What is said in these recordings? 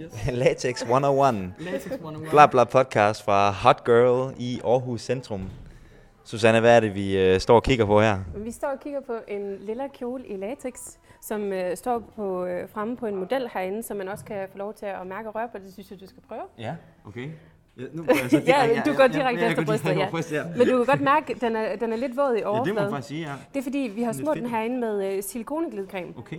Yes. Latex 101. Latex 101. Bla bla podcast fra Hot Girl i Aarhus Centrum. Susanne, hvad er det, vi øh, står og kigger på her? Vi står og kigger på en lilla kjole i latex, som øh, står på, øh, fremme på en model herinde, som man også kan få lov til at mærke og røre på. Det synes jeg, du skal prøve. Ja, okay. Ja, nu Ja, du går direkte efter brystet, ja. ja. Men du kan godt mærke, at den er, den er lidt våd i Ja, det må overfladen. man faktisk sige, ja. det er fordi, vi har smurt den herinde med øh, silikoneglidecreme. Okay.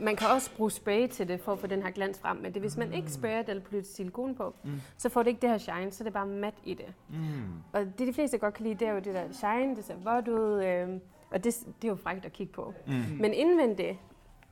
Man kan også bruge spray til det, for at få den her glans frem. Men det, hvis man ikke sprayer det eller putter silikone på, Mm. så får det ikke det her shine, så det er bare mat i det. Mm. Og det, de fleste godt kan lide, det er jo det der shine, det ser vådt ud, øh, og det, det er jo frækt at kigge på. Mm. Men indvendigt,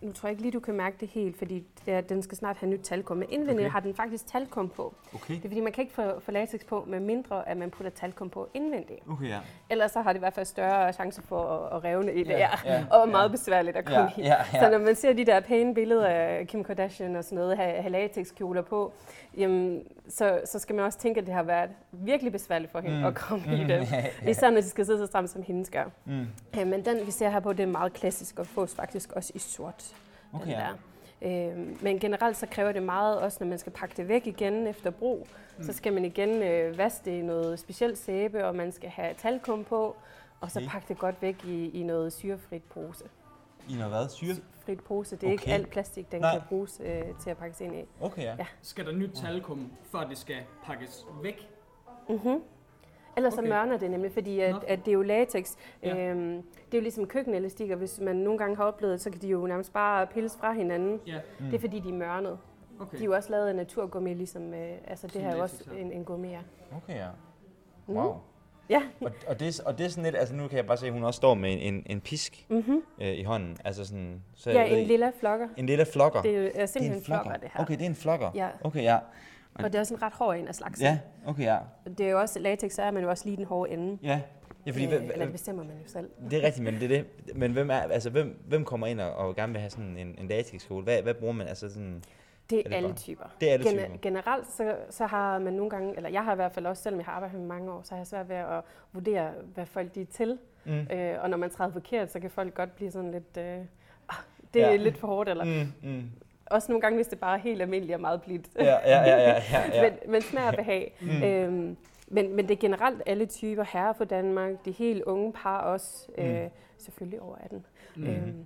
nu tror jeg ikke lige, du kan mærke det helt, fordi det er, den skal snart have nyt talkum, men indvendigt Okay. har den faktisk talkum på. Okay. Det er fordi, man kan ikke få, få latex på, med mindre at man putter talkum på indvendigt. Okay, ja. Ellers så har det i hvert fald større chance for at, at revne i det, Ja, ja, og meget ja. besværligt at komme Ja, i. ja, Så ja. når man ser de der pæne billeder af Kim Kardashian og sådan noget, have, have latexkjoler på, jamen, så, så skal man også tænke, at det har været virkelig besværligt for hende Mm. at komme mm. i det. Især når de skal sidde så stramt, som hendes gør. Mm. Ja, men den, vi ser her på, det er meget klassisk og fås faktisk også i sort. Okay, den der. Øhm, men generelt så kræver det meget, også når man skal pakke det væk igen efter brug. Mm. Så skal man igen øh, vaske det i noget specielt sæbe, og man skal have talkum på, og så Okay. pakke det godt væk i, i noget syrefrit pose. I noget hvad? Syre? Frit pose, det er ikke Okay. alt plastik, den Nej. kan bruges øh, til at pakkes ind i. Okay, ja. Ja. Skal der nyt talkum, før det skal pakkes væk? Mm-hmm. Ellers okay. Så mørner det nemlig, fordi at, at det er jo latex. Ja. Øhm, det er jo ligesom køkkenelastikker, hvis man nogle gange har oplevet, så kan de jo nærmest bare pilles fra hinanden. Ja, Mm. Det er fordi, de er mørnet. okay. De er jo også lavet af naturgummi, ligesom, øh, altså det her er også en, en gummi, ja. Okay, ja. Mm. Ja. Og, og, det, og det er sådan lidt, altså nu kan jeg bare se, at hun også står med en, en, en pisk Mm-hmm. øh, i hånden. Altså sådan, så Ja, ved en lille flokker. en lille flokker. Det er jo Det er simpelthen en flokker, det her. Okay, det er en flokker. Ja, Okay, ja. og det er også en ret hård en af slagsen. Ja, okay, ja. Det er jo også latex, er man jo også lige den hårde ende. Ja, ja fordi, Øh, eller det bestemmer man jo selv. det er rigtigt, men det er det. Men hvem, er, altså, hvem, hvem kommer ind og, og gerne vil have sådan en, en latexskole? Hvad, hvad bruger man? Altså sådan, Det er, Er det alle bare- typer. det er alle typer. Generelt så, så har man nogle gange, eller jeg har i hvert fald også, selvom jeg har arbejdet med mange år, så har jeg svært ved at vurdere, hvad folk de er til. mm. Øh, og når man træder forkert, så kan folk godt blive sådan lidt, øh, ah, det er Ja. lidt for hårdt, eller Mm, mm. også nogle gange, hvis det bare er helt almindeligt og meget blidt. Ja, ja, ja, ja, ja, ja. men, men smag og behag. Mm. Øhm, men, men det er generelt alle typer herrer fra Danmark, de helt unge par også, øh, selvfølgelig over 18. Mm. Øhm,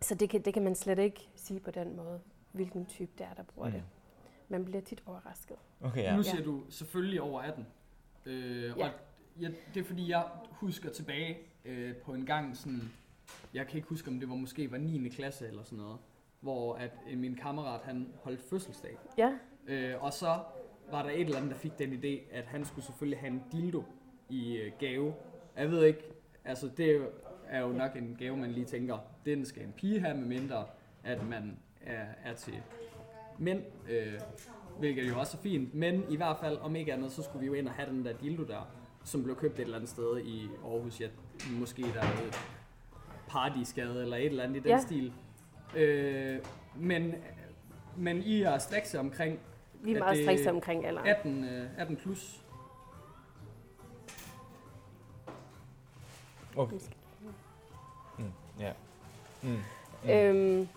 så det kan, det kan man slet ikke sige på den måde, hvilken type det er, der bruger Mm. det. Man bliver tit overrasket. Okay, ja. Nu siger du selvfølgelig over 18. Øh, Ja. Og jeg, det er fordi, jeg husker tilbage øh, på en gang sådan, jeg kan ikke huske, om det var måske var 9. klasse eller sådan noget, hvor at øh, min kammerat, han holdt fødselsdag. Ja, Øh, og så var der et eller andet, der fik den idé, at han skulle selvfølgelig have en dildo i øh, gave. Jeg ved ikke, altså det er jo nok en gave, man lige tænker, den skal en pige have, med mindre at man er, er til mænd, øh, hvilket jo også er fint. Men i hvert fald, om ikke andet, så skulle vi jo ind og have den der dildo der, som blev købt et eller andet sted i Aarhus. Ja, måske der er noget partysgade eller et eller andet i den Ja. stil. Øh, men, men I er strikse omkring vi er meget strikse omkring alderen. 18, øh, 18 plus. Okay. Mm, ja. Mm. Mm. Øhm,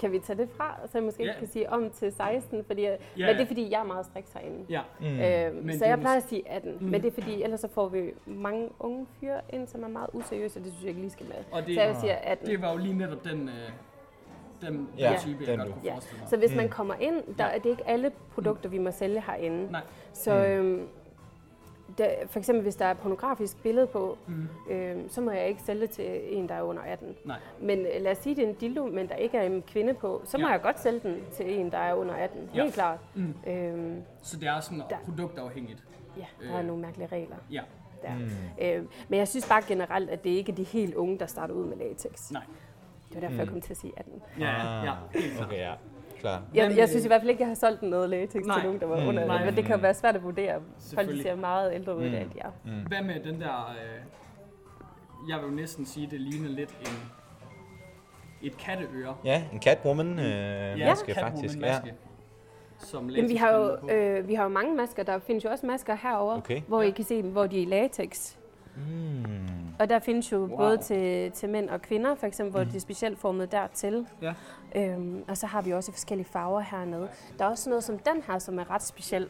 kan vi tage det fra, så jeg måske ikke kan sige om til 16, fordi, Ja, men det er fordi, jeg er meget striks herinde. Ja, Mm. Øhm, Men så jeg plejer at sige 18, Mm. men det er fordi, ellers så får vi mange unge fyre ind, som er meget useriøse, og det synes jeg ikke lige skal med. og det, Så jeg siger 18. det var jo lige netop den, øh, den, Ja, type, jeg den godt kunne Ja. forestille mig. Så hvis Mm. man kommer ind, der er det ikke alle produkter, vi må sælge herinde. Nej. Så Mm. øhm, der, for eksempel hvis der er pornografisk billede på, Mm. øhm, så må jeg ikke sælge det til en, der er under 18. Nej. Men øh, lad os sige, det er en dildo, men der ikke er en kvinde på, så må Ja. jeg godt sælge den til en, der er under 18. Ja. Helt klart. Mm. Øhm, Så det er sådan Der. produktafhængigt. ja, der er Øh. nogle mærkelige regler Ja. der. Mm. Øh, men jeg synes bare generelt, at det ikke er de helt unge, der starter ud med latex. Nej. Det var derfor, Mm. jeg kom til at sige 18. Ja, Ah, ja, helt klart. Okay, ja. Klar. Jeg, jeg synes øh, i hvert fald ikke, jeg har solgt noget latex Nej. til nogen, der var Mm, under nej. 18. Men det kan jo være svært at vurdere. Folk ser meget ældre ud, Mm. mm. end de er. Mm. Hvad med den der, øh, jeg vil jo næsten sige, det ligner lidt en, et katteøre. Ja, en Catwoman øh, Ja, maske faktisk. Ja. Catwoman-maske, Som Jamen, vi har jo øh, vi har jo mange masker. Der findes jo også masker herover, Okay. hvor Ja. I kan se hvor de er i latex. Mm. Og der findes jo Wow. både til, til mænd og kvinder, for eksempel, hvor Mhm. det er specielt formet dertil. Ja. Øhm, og så har vi også forskellige farver hernede. Der er også noget som den her, som er ret speciel.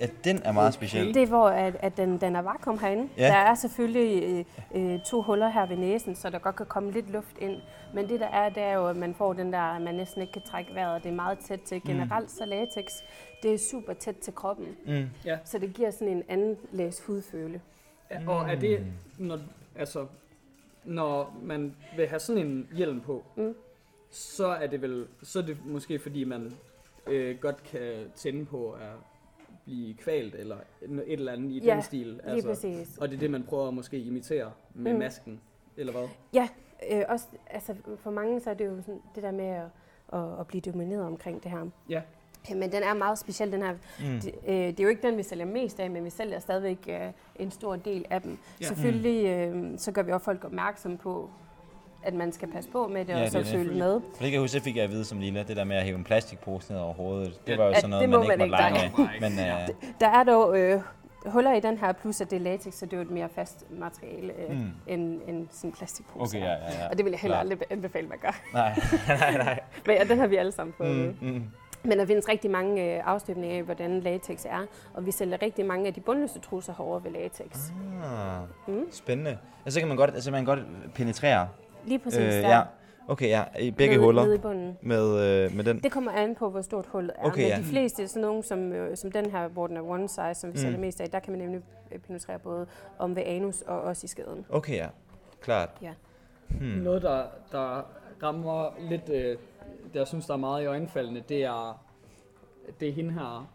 Ja, den er meget speciel. Det er, hvor at, at den, den er vakuum herinde. Ja. Der er selvfølgelig øh, øh, to huller her ved næsen, så der godt kan komme lidt luft ind. Men det der er, det er jo, at man får den der, at man næsten ikke kan trække vejret. Det er meget tæt til. Generelt så latex, det er super tæt til kroppen. Mm. Så det giver sådan en anden læs hudføle. Ja, og er det, når, altså, når man vil have sådan en hjelm på, Mm. så er det vel, så er det måske fordi man øh, godt kan tænde på at blive kvalt, eller et eller andet i Ja, den stil. Lige præcis. Og det er det, man prøver at måske imitere med Mm. masken, eller hvad? Øh, også, altså, for mange så er det jo sådan, det der med at, at, at blive domineret omkring det her. Ja. Men den er meget speciel, den her. Mm. Det, øh, det er jo ikke den, vi sælger mest af, men vi sælger stadigvæk øh, en stor del af dem. Ja. Selvfølgelig øh, så gør vi også folk opmærksom på, at man skal passe på med det, Ja, og så følge med. For det kan jeg huske, fik jeg at vide som lille, det der med at hæve en plastikpose ned over hovedet. Det var jo at sådan noget, det må man ikke man måtte ikke, lege nej. med. Men, øh, Der er dog øh, huller i den her, plus at det er latex, så det er jo et mere fast materiale øh, Mm. mm. end, end sådan en plastikpose. okay, ja, ja, ja. Og det vil jeg heller aldrig anbefale, man gør. Nej, nej, nej. Men ja, den har vi alle sammen prøvet. Mm, mm. Men der findes rigtig mange øh, afstøbninger af, hvordan latex er, og vi sælger rigtig mange af de bundløse trusser herovre ved latex. Ah, Mm. spændende. Og så kan man godt, altså man kan godt penetrere. Lige præcis Øh, der. ja. Okay, ja, i begge nede, huller Nede i bunden. med, øh, med den. Det kommer an på, hvor stort hullet er. Okay, Men ja. de fleste, sådan nogle som, øh, som den her, hvor den er one size, som vi Mm. sælger mest af, der kan man nemlig øh, penetrere både om ved anus og også i skaden. Okay, ja. Klart. Ja. Hmm. Noget, der, der rammer lidt, øh, det jeg synes, der er meget i øjenfaldene, det er, det er hende her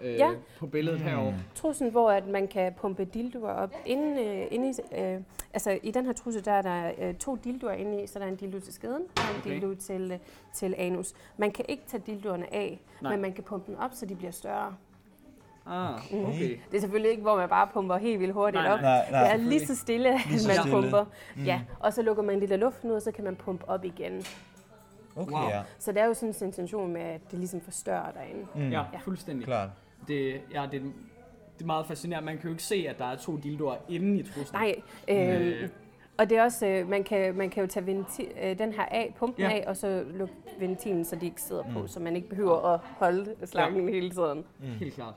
øh, Ja. på billedet Mm. herovre. Trussen, hvor at man kan pumpe dildoer op. Inden, øh, inde i, øh, altså i den her trusse, der er der øh, to dildoer inde i, så der er en dildo til skaden og en Okay. dildo til, øh, til anus. Man kan ikke tage dildoerne af, Nej. Men man kan pumpe dem op, så de bliver større. Ah, okay. Det er selvfølgelig ikke, hvor man bare pumper helt vildt hurtigt Nej, op. Nej, nej. Det er lige så stille, at Lige så man stille. pumper. Mm. Ja, og så lukker man lidt af luften ud, og så kan man pumpe op igen. Okay, Wow. ja. Så det er jo sådan en intention med, at det ligesom forstørrer derinde. Mm. Ja, fuldstændig. Klart. Det, ja, det, det er meget fascinerende. Man kan jo ikke se, at der er to dildoer inde i trussen. Nej, øh, Øh. og det er også, øh, man, kan, man kan jo tage venti, øh, den her af, pumpen Ja. af, og så lukke ventilen, så de ikke sidder på, Mm. så man ikke behøver at holde slangen ja. hele tiden. Mm. Helt klart.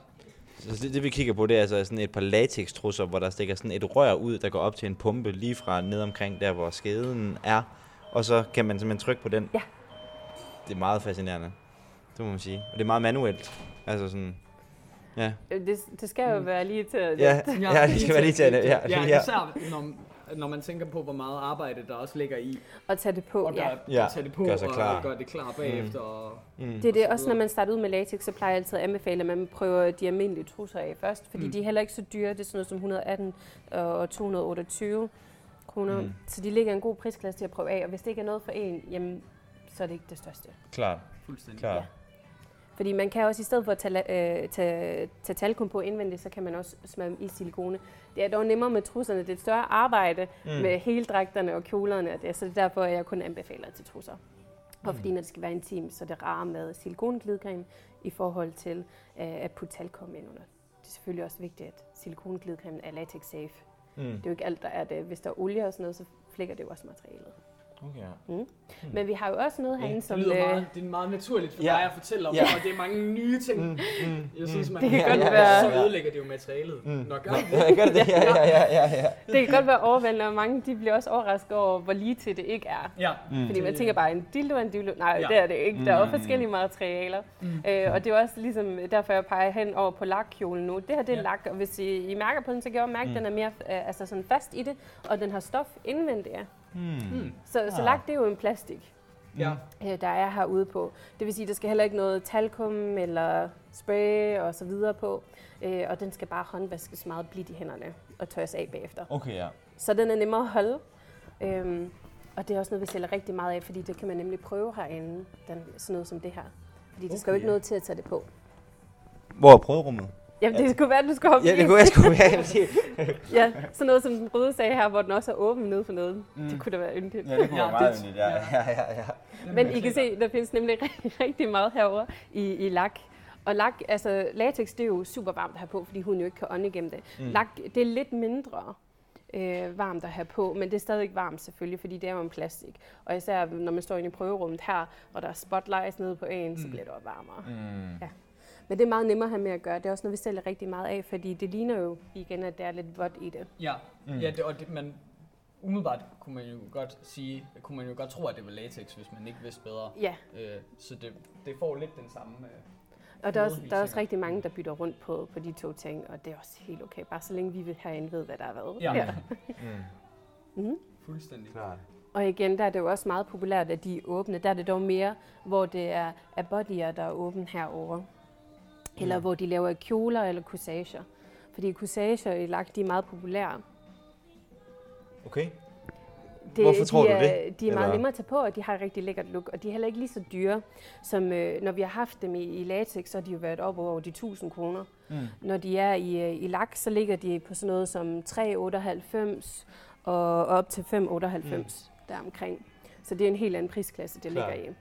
Så det, det vi kigger på, det er altså sådan et par latex-trusser, hvor der stikker sådan et rør ud, der går op til en pumpe lige fra ned omkring der, hvor skeden er. Og så kan man simpelthen trykke på den. Ja. Det er meget fascinerende. Det må man sige. Og det er meget manuelt. Altså sådan... Ja, Øh, Det, det skal jo Mm. være lige til at... ja, ja det skal være lige til at... Ja, ja, ja. især når, når man tænker på, hvor meget arbejde der også ligger i at tage det på. Ja. gøre, Ja, at tage det på gør sig og klar. gøre det klar bagefter. Og, Mm. Det er det og så også, når man starter ud med latex, så plejer jeg altid at anbefale, at man prøver de almindelige trusser af først, fordi Mm. mm. de er heller ikke så dyre. Det er sådan noget som 118 og 228 kroner. Mm. Mm. Så de ligger i en god prisklasse til at prøve af, og hvis det ikke er noget for en, jamen, så er det ikke det største. Klart, fuldstændig. klart. Ja. Fordi man kan også, i stedet for at tage, øh, tage, tage talkum på indvendigt, så kan man også smøre dem i silikone. Det er dog nemmere med trusserne. Det er et større arbejde Mm. mm. med heldragterne og kjolerne, og det, så det er derfor, at jeg kun anbefaler til trusser. Og fordi når det skal være intimt, så er det rarere med silikonglidecreme i forhold til øh, at putte talkum ind under. Det er selvfølgelig også vigtigt, at silikonglidecremen er latex safe. Mm. Det er jo ikke alt, der er det. Hvis der er olie og sådan noget, så flækker det jo også materialet. Okay, ja. Mm. Mm. Men vi har jo også noget Ja, herinde, Det, som... lyder øh, meget, det er meget naturligt for Ja. dig at fortælle om, Ja. og det er mange nye ting. Mm, mm, Jeg synes, man Det kan ja, godt ja, være- Så ødelægger det jo materialet. Mm. Nå, gør det. ja, gør det? Ja, ja, ja, ja, ja. Det kan godt være overvældende, og mange de bliver også overrasket over, hvor lige til det ikke er. Ja. Mm. Fordi man tænker bare, en dildo er en dildo. Nej, Ja. ja. det er det ikke. Der er også Mm. forskellige materialer. Mm. Øh, og det er også ligesom derfor, jeg peger hen over på lakkjolen nu. Det her det er Ja. ja. lak, og hvis I, I mærker på den, så kan jeg mærke, Mm. at den er mere øh, altså sådan fast i det, og den har stof indvendigt. Mm. Mm. Så, så Ah. lak, det er jo en plastik, Ja. øh, der er herude på. Det vil sige, der skal heller ikke noget talkum eller spray og så videre på. Øh, og den skal bare håndvaskes meget blidt i hænderne og tørres af bagefter. Okay, ja. Så den er nemmere at holde. Øhm, og det er også noget, vi sælger rigtig meget af, fordi det kan man nemlig prøve herinde, den, sådan noget som det her. Fordi der skal jo Okay, ikke noget til at tage det på. Hvor er prøverummet? Jamen, det skulle være, at du skulle hoppe Ja, det kunne jeg sgu være. Jeg. Ja, sådan noget som den røde sagde her, hvor den også er åben nede for noget. Mm. Det kunne da være yndigt. Ja, det kunne Ja, være meget det- yndigt. Ja, ja. ja, ja, ja. Men I kan se, der findes nemlig rigtig, rigtig meget herover i, i lak. Og lak, altså latex, det er jo super varmt at have på, fordi huden jo ikke kan ånde igennem det. Mm. Lak, det er lidt mindre. øh, varmt at have på, men det er stadig varmt selvfølgelig, fordi det er jo en plastik. Og især når man står inde i prøverummet her, og der er spotlights nede på en, mm. så bliver det også varmere. Mm. Ja. Men det er meget nemmere at have med at gøre. Det er også noget, vi sælger rigtig meget af, fordi det ligner jo igen, at der er lidt vådt i det. Ja, Mm. ja det, og det, man, umiddelbart kunne man jo godt sige, kunne man jo godt tro, at det var latex, hvis man ikke vidste bedre. Ja, Øh, så det, det får lidt den samme... Øh, og der er, også, der er også rigtig mange, der bytter rundt på, på de to ting, og det er også helt okay, bare så længe vi herinde ved, hvad der er hvad. Ja. Mm. Mm. fuldstændig. Klart. Og igen, der er det jo også meget populært, at de er åbne. Der er det dog mere, hvor det er, er bodyer, der er åbne herover. Eller Mm. hvor de laver kjoler eller corsager. Fordi corsager i lagt, de er meget populære. Okay. Det, Hvorfor tror de du er, det? De er meget Eller- nemmere at tage på, og de har et rigtig lækkert look. Og de er heller ikke lige så dyre, som øh, når vi har haft dem i, i latex, så har de jo været op over de 1000 kroner. Mm. Når de er i, øh, i lak, så ligger de på sådan noget som 3,98 og op til 5,98 mm. deromkring. Så det er en helt anden prisklasse, det Klart. ligger i.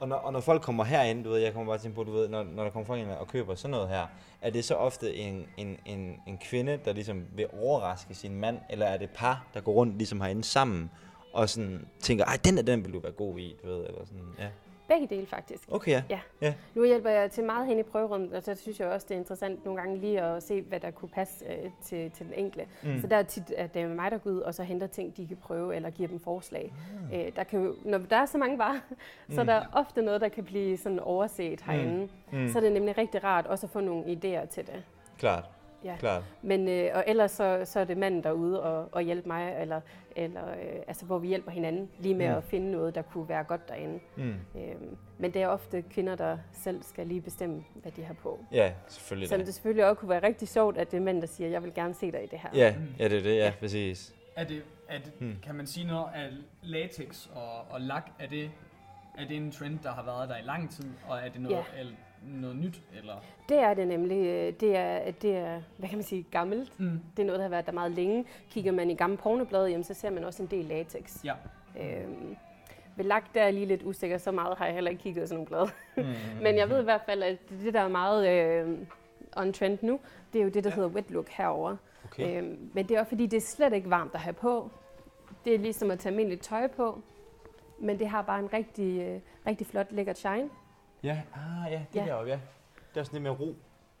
Og når, og når folk kommer herind, du ved, jeg kommer bare til at på, du ved, når, når der kommer folk ind og køber sådan noget her, er det så ofte en, en, en, en kvinde, der ligesom vil overraske sin mand, eller er det par, der går rundt ligesom herinde sammen, og sådan tænker, ej, den der, den vil du være god i, du ved, eller sådan, ja. Begge dele faktisk. Okay, ja. Nu hjælper jeg til meget hen i prøverummet, og så synes jeg også, det er interessant nogle gange lige at se, hvad der kunne passe øh, til, til den enkelte. Mm. Mm. Så der er tit, at det er mig, der går ud og så henter ting, de kan prøve, eller giver dem forslag. Mm. Øh, der kan når der er så mange varer, så er der ofte noget, der kan blive sådan overset herinde. Mm. Mm. Så er det nemlig rigtig rart også at få nogle idéer til det. Klart, Ja. klart. Men øh, og ellers så, så er det manden derude og, og hjælpe mig, eller, eller øh, altså, hvor vi hjælper hinanden lige med Mm. mm. at finde noget, der kunne være godt derinde. Mm. Øhm, men det er ofte kvinder, der selv skal lige bestemme, hvad de har på. Ja, selvfølgelig Så da. det selvfølgelig også kunne være rigtig sjovt, at det er mænd, der siger, jeg vil gerne se dig i det her. Ja, ja, det er det, ja, præcis. Er det, er det, Hmm. Kan man sige noget af latex og, og lak? Er det, er det en trend, der har været der i lang tid? Og er det noget, Ja. Noget nyt? Eller? Det er det nemlig. øh, Det er, det er, hvad kan man sige, gammelt. Mm. Det er noget, der har været der meget længe. Kigger man i gamle pornoblade, jamen, så ser man også en del latex. Ja. Øhm, ved lak, der er lige lidt usikker. Så meget har jeg heller ikke kigget sådan nogle blade. Mm. Men jeg ved i hvert fald, at det, der er meget øh, on trend nu, det er jo det, der Ja. hedder wet look herover. Okay. Øhm, men det er også fordi, det er slet ikke varmt at have på. Det er ligesom at tage almindeligt tøj på. Men det har bare en rigtig, øh, rigtig flot, lækkert shine. Ja, ah, ja, det Ja. deroppe, ja. Det er sådan lidt med ro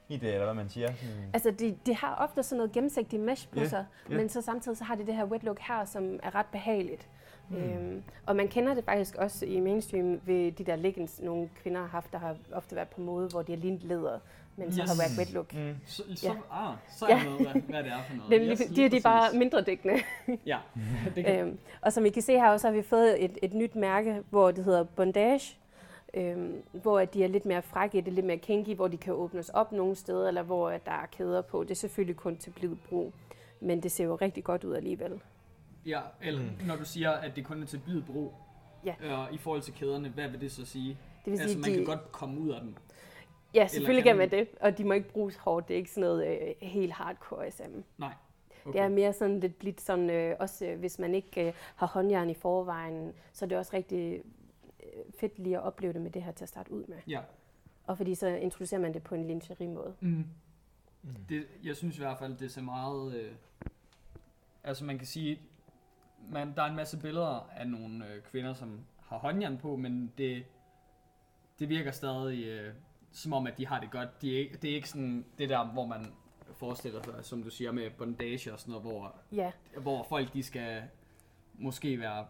i det, eller hvad man siger. Sådan. Altså, de, de har ofte sådan noget gennemsigtigt mesh på Ja, sig, ja. men så samtidig så har de det her wet look her, som er ret behageligt. Mm. Øhm, og man kender det faktisk også i mainstream ved de der leggings, nogle kvinder har haft, der har ofte været på mode, hvor de har lignet læder, men så Yes. har været wet look. Mm. Så, så, Ja. ah, så Ja. er jeg med, hvad, hvad det er for noget. Nemlig, Yes, de, de er bare mindre dækkende. Ja, det kan, Øhm, og som I kan se her, så har vi fået et, et nyt mærke, hvor det hedder Bondage, øhm, hvor at de er lidt mere frække, det er lidt mere kinky, hvor de kan åbnes op nogle steder, eller hvor at der er kæder på. Det er selvfølgelig kun til blid brug, men det ser jo rigtig godt ud alligevel. ja, eller Mm. når du siger, at det kun er til blid brug, Ja. øh, i forhold til kæderne, hvad vil det så sige? Det vil Altså, sige, man de, kan godt komme ud af dem. ja, selvfølgelig kan man det, og de må ikke bruges hårdt. Det er ikke sådan noget øh, helt hardcore SM. Nej. Det er mere sådan lidt blidt sådan, øh, også øh, hvis man ikke øh, har håndjern i forvejen, så er det også rigtig fedt lige at opleve det med det her til at starte ud med. Ja. Og fordi så introducerer man det på en lingerie-måde. Mm. Mm. Det, jeg synes i hvert fald, det ser meget... Øh, altså man kan sige, man, der er en masse billeder af nogle øh, kvinder, som har håndjern på, men det, det virker stadig øh, som om, at de har det godt. De er, ikke- det er ikke sådan det der, hvor man forestiller sig, som du siger, med bondage og sådan noget, hvor, Ja, hvor folk de skal måske være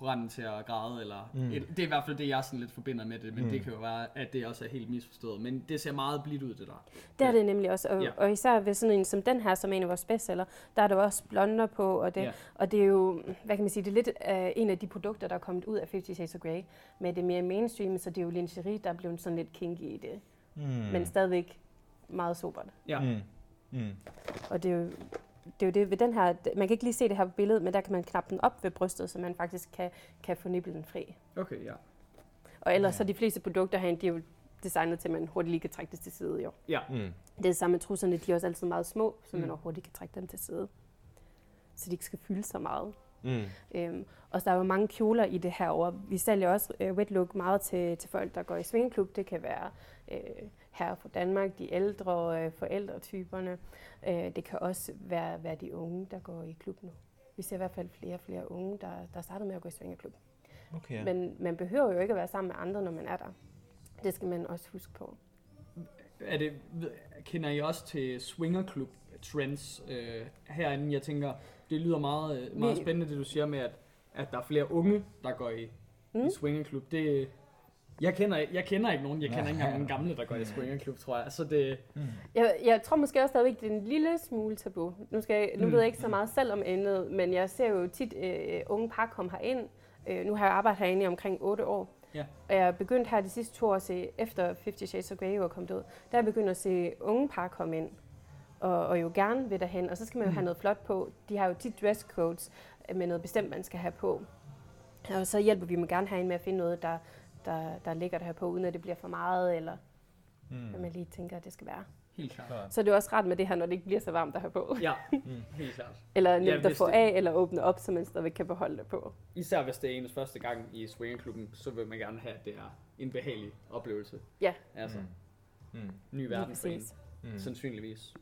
på randen til at græde, eller Mm. et, det er i hvert fald det, jeg sådan lidt forbinder med det, men Mm. mm. det kan jo være, at det også er helt misforstået. Men det ser meget blidt ud, det der. det er det nemlig også. Og, Ja. og især ved sådan en som den her, som er en af vores bestseller, der er der også blonder på, og det, Ja. og det er jo, hvad kan man sige, det er lidt uh, en af de produkter, der er kommet ud af 50 Shades of Grey, med det mere mainstream, så det er jo lingerie, der er blevet sådan lidt kinky i det, Mm. men stadigvæk meget sobert. Ja. Mm. Mm. Og det er jo det, er jo det ved den her, man kan ikke lige se det her på billedet, men der kan man knappe den op ved brystet, så man faktisk kan, kan få nippelen fri. Okay, ja. Og ellers Ja. så de fleste produkter herinde, de er jo designet til, at man hurtigt lige kan trække det til side. Jo. Ja. Mm. Det er det samme med trusserne, de er også altid meget små, så man Mm. også hurtigt kan trække dem til side. Så de ikke skal fylde så meget. Mm. Øhm, og så der er jo mange kjoler i det her over. Vi sælger også øh, wet look meget til, til folk, der går i svingeklub. Det kan være øh, her fra Danmark, de ældre øh, forældretyperne. Øh, det kan også være, være de unge, der går i klub nu. Vi ser i hvert fald flere og flere unge, der, der starter med at gå i svingeklub. Okay. Ja. Men man behøver jo ikke at være sammen med andre, når man er der. Det skal man også huske på. Er det, kender I også til swingerklub trends øh, herinde? Jeg tænker, det lyder meget, øh, meget spændende, det du siger med, at, at der er flere unge, der går i. Mm. i swingerklub. Det, jeg, kender, jeg kender ikke nogen, jeg kender ikke engang nogen gamle, der går i swingerklub, tror jeg. Så det, Jeg, jeg tror måske også stadigvæk, det er en lille smule tabu. Nu, skal jeg, nu Mm. ved jeg ikke så meget selv om emnet, men jeg ser jo tit øh, unge par komme herind. Øh, nu har jeg arbejdet herinde i omkring 8 år. Ja. Og jeg er begyndt her de sidste to år at se, efter 50 Shades of Grey er kommet ud, der er jeg begyndt at se unge par komme ind. Og, og jo gerne vil derhen. Og så skal man jo Mm. have noget flot på. De har jo tit dresscodes med noget bestemt, man skal have på. Og så hjælper vi dem gerne herinde med at finde noget, der, der, der ligger der her på, uden at det bliver for meget, eller Mm. hvad man lige tænker, at det skal være. helt klart. Så er det også ret med det her, når det ikke bliver så varmt at have på. Ja, Mm. helt klart. Eller Ja, nemt at hvis få det- af, eller åbne op, så man stadigvæk kan beholde det på. Især hvis det er ens første gang i swingerklubben, så vil man gerne have, at det er en behagelig oplevelse. Ja. Altså, Mm. Mm. ny verden for en. Mm. sandsynligvis.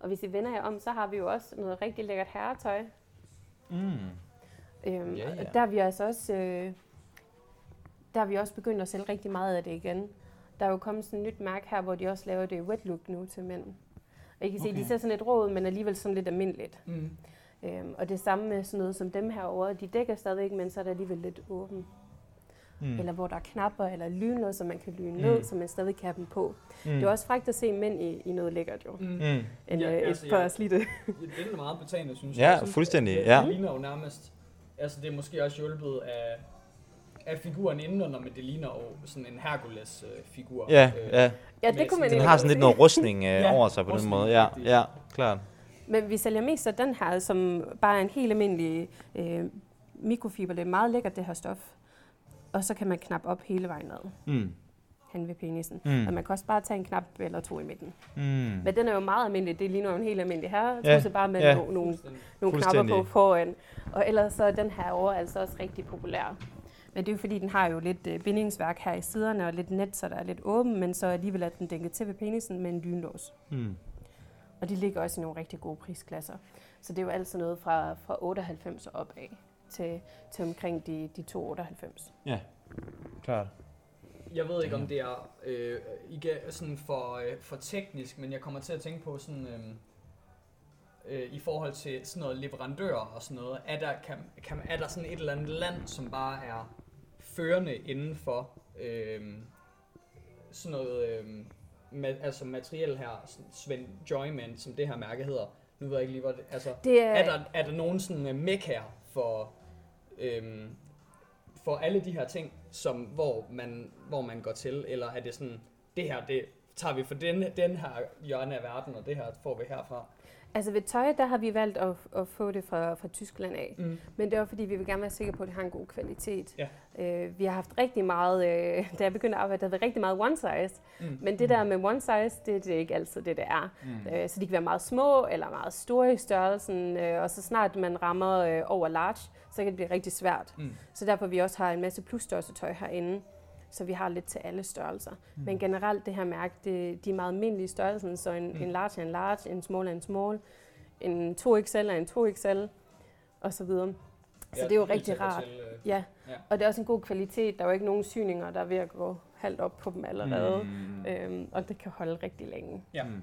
Og hvis I vender jer om, så har vi jo også noget rigtig lækkert herretøj. Mm. Øhm, Ja, ja. Og der er vi altså også, øh, der er vi også begyndt at sælge rigtig meget af det igen. Der er jo kommet sådan et nyt mærke her, hvor de også laver det wet look nu til mænd. Og I kan se, Okay. de ser sådan lidt rå ud, men alligevel sådan lidt almindeligt. Mm. Øhm, og det samme med sådan noget som dem herovre. De dækker stadigvæk, men så er der alligevel lidt åben. Mm. Eller hvor der er knapper eller lyner, så man kan lyne Mm. ned, så man stadig kan have dem på. Mm. Det er også frækt at se mænd i, i noget lækkert jo. Mm. Mm. End Ja, ja, et altså, par jeg- slidte. Det er meget betagende, synes Ja, jeg. synes, fuldstændig, Det, ja. det ligner jo nærmest... Altså, det er måske også hjulpet af, af figuren indenunder, men det ligner jo sådan en Hercules-figur. Ja, ja. Ja, Med det kunne man Den har sådan lidt noget rustning øh, Ja, over sig på den måde. Ja, rigtigt. ja, klart. Men vi sælger mest af den her, som bare er en helt almindelig øh, mikrofiber. Det er meget lækkert, det her stof. Og så kan man knappe op hele vejen ned Mm. hen ved penisen. Mm. Og man kan også bare tage en knap eller to i midten. Mm. Men den er jo meget almindelig. Det ligner jo en helt almindelig her. Ja, Ja, bare med ja. no, nogle, nogle knapper på foran. Og ellers så er den her over altså også rigtig populær. Men det er jo fordi, den har jo lidt øh, bindingsværk her i siderne og lidt net, så der er lidt åben, men så alligevel er den dækket til ved penisen med en lynlås. Mm. Og de ligger også i nogle rigtig gode prisklasser. Så det er jo altid noget fra, fra 98 og opad til, til omkring de, de 298. Klart. Jeg ved ikke, om det er øh, ikke sådan for, øh, for teknisk, men jeg kommer til at tænke på sådan... Øh, øh, i forhold til sådan noget leverandør og sådan noget, er der, kan, kan, er der sådan et eller andet land, som bare er førende inden for øh, sådan noget øh, ma- altså materiel her, Svend Joyman, som det her mærke hedder. Nu ved jeg ikke lige, hvor det, altså, Det er, er der, er der nogen sådan uh, mekkaer for, øhm, for alle de her ting, som, hvor, man, hvor man går til, eller er det sådan, det her, det tager vi for den, den her hjørne af verden, og det her får vi herfra? Altså ved tøj, der har vi valgt at, at få det fra, fra Tyskland af. Mm. Men det er også fordi, vi vil gerne være sikre på, at det har en god kvalitet. Ja. Øh, vi har haft rigtig meget, øh, da jeg begyndte at arbejde, der har været rigtig meget one size. Mm. Men det der med one size, det, det er ikke altid det, det er. Mm. Øh, så de kan være meget små eller meget store i størrelsen, øh, og så snart man rammer øh, over large, så kan det blive rigtig svært. Mm. Så derfor vi også har en masse plusstørrelse tøj herinde, så vi har lidt til alle størrelser. Mm. Men generelt det her mærke, det, de er meget almindelige størrelsen, så en, Mm. en large er en large, en small er en small, en 2XL er en 2XL, og så videre. Så det er jo rigtig rart. Til, øh, Ja, Ja. og det er også en god kvalitet. Der er jo ikke nogen syninger, der er ved at gå halvt op på dem allerede. Mm. Øhm, og det kan holde rigtig længe. Ja. Mm.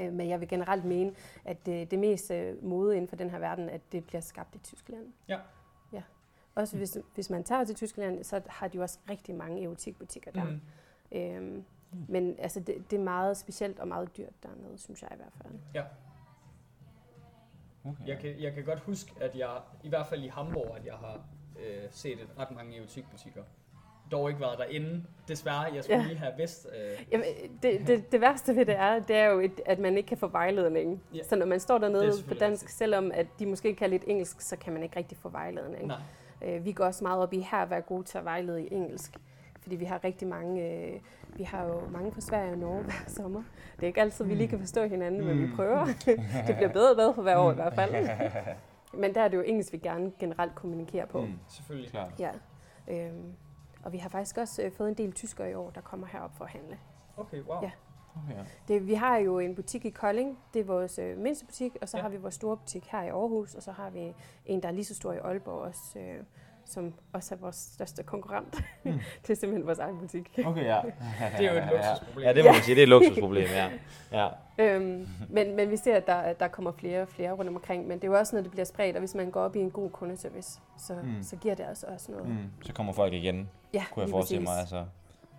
Øh, men jeg vil generelt mene, at det, det mest øh, mode inden for den her verden, at det bliver skabt i Tyskland. Ja. Ja. Også hvis, hvis man tager til Tyskland, så har de også rigtig mange erotikbutikker der. Mm. Øhm, men altså, det, det er meget specielt og meget dyrt dernede, synes jeg i hvert fald. Okay. Jeg, kan, jeg kan godt huske, at jeg, i hvert fald i Hamburg, at jeg har øh, set et ret mange erotikbutikker. Dog ikke været derinde. Desværre, jeg skulle Ja. lige have vidst. Øh, Jamen, det, det, det værste ved det er, det er jo, et, at man ikke kan få vejledning. Ja. Så når man står er dernede på dansk, selvom at de måske kan lidt engelsk, så kan man ikke rigtig få vejledning. nej. Øh, vi går også meget op i her at være gode til at vejlede i engelsk. Fordi vi har rigtig mange, øh, vi har jo mange fra Sverige og Norge hver sommer. Det er ikke altid, vi lige kan forstå hinanden, men vi Mm. prøver. det bliver bedre og bedre for hver år i hvert fald. Men der er det jo engelsk, vi gerne generelt kommunikerer på. Mm. Selvfølgelig. Klart. Ja. Øhm, og vi har faktisk også øh, fået en del tyskere i år, der kommer herop for at handle. Okay, wow. Ja. Okay. Det, vi har jo en butik i Kolding, det er vores øh, mindste butik, og så Ja. ja. har vi vores store butik her i Aarhus, og så har vi en, der er lige så stor i Aalborg også, øh, som også er vores største konkurrent. Mm. det er simpelthen vores egen butik. Okay, ja. Det er jo et luksusproblem. Ja, det må man sige, det er et luksusproblem, ja. ja. øhm, men, men vi ser, at der, der kommer flere og flere rundt omkring, men det er jo også noget, der bliver spredt, og hvis man går op i en god kundeservice, så, Mm. så giver det altså også noget. Mm. Så kommer folk igen, Ja, kunne jeg forestille mig. Altså,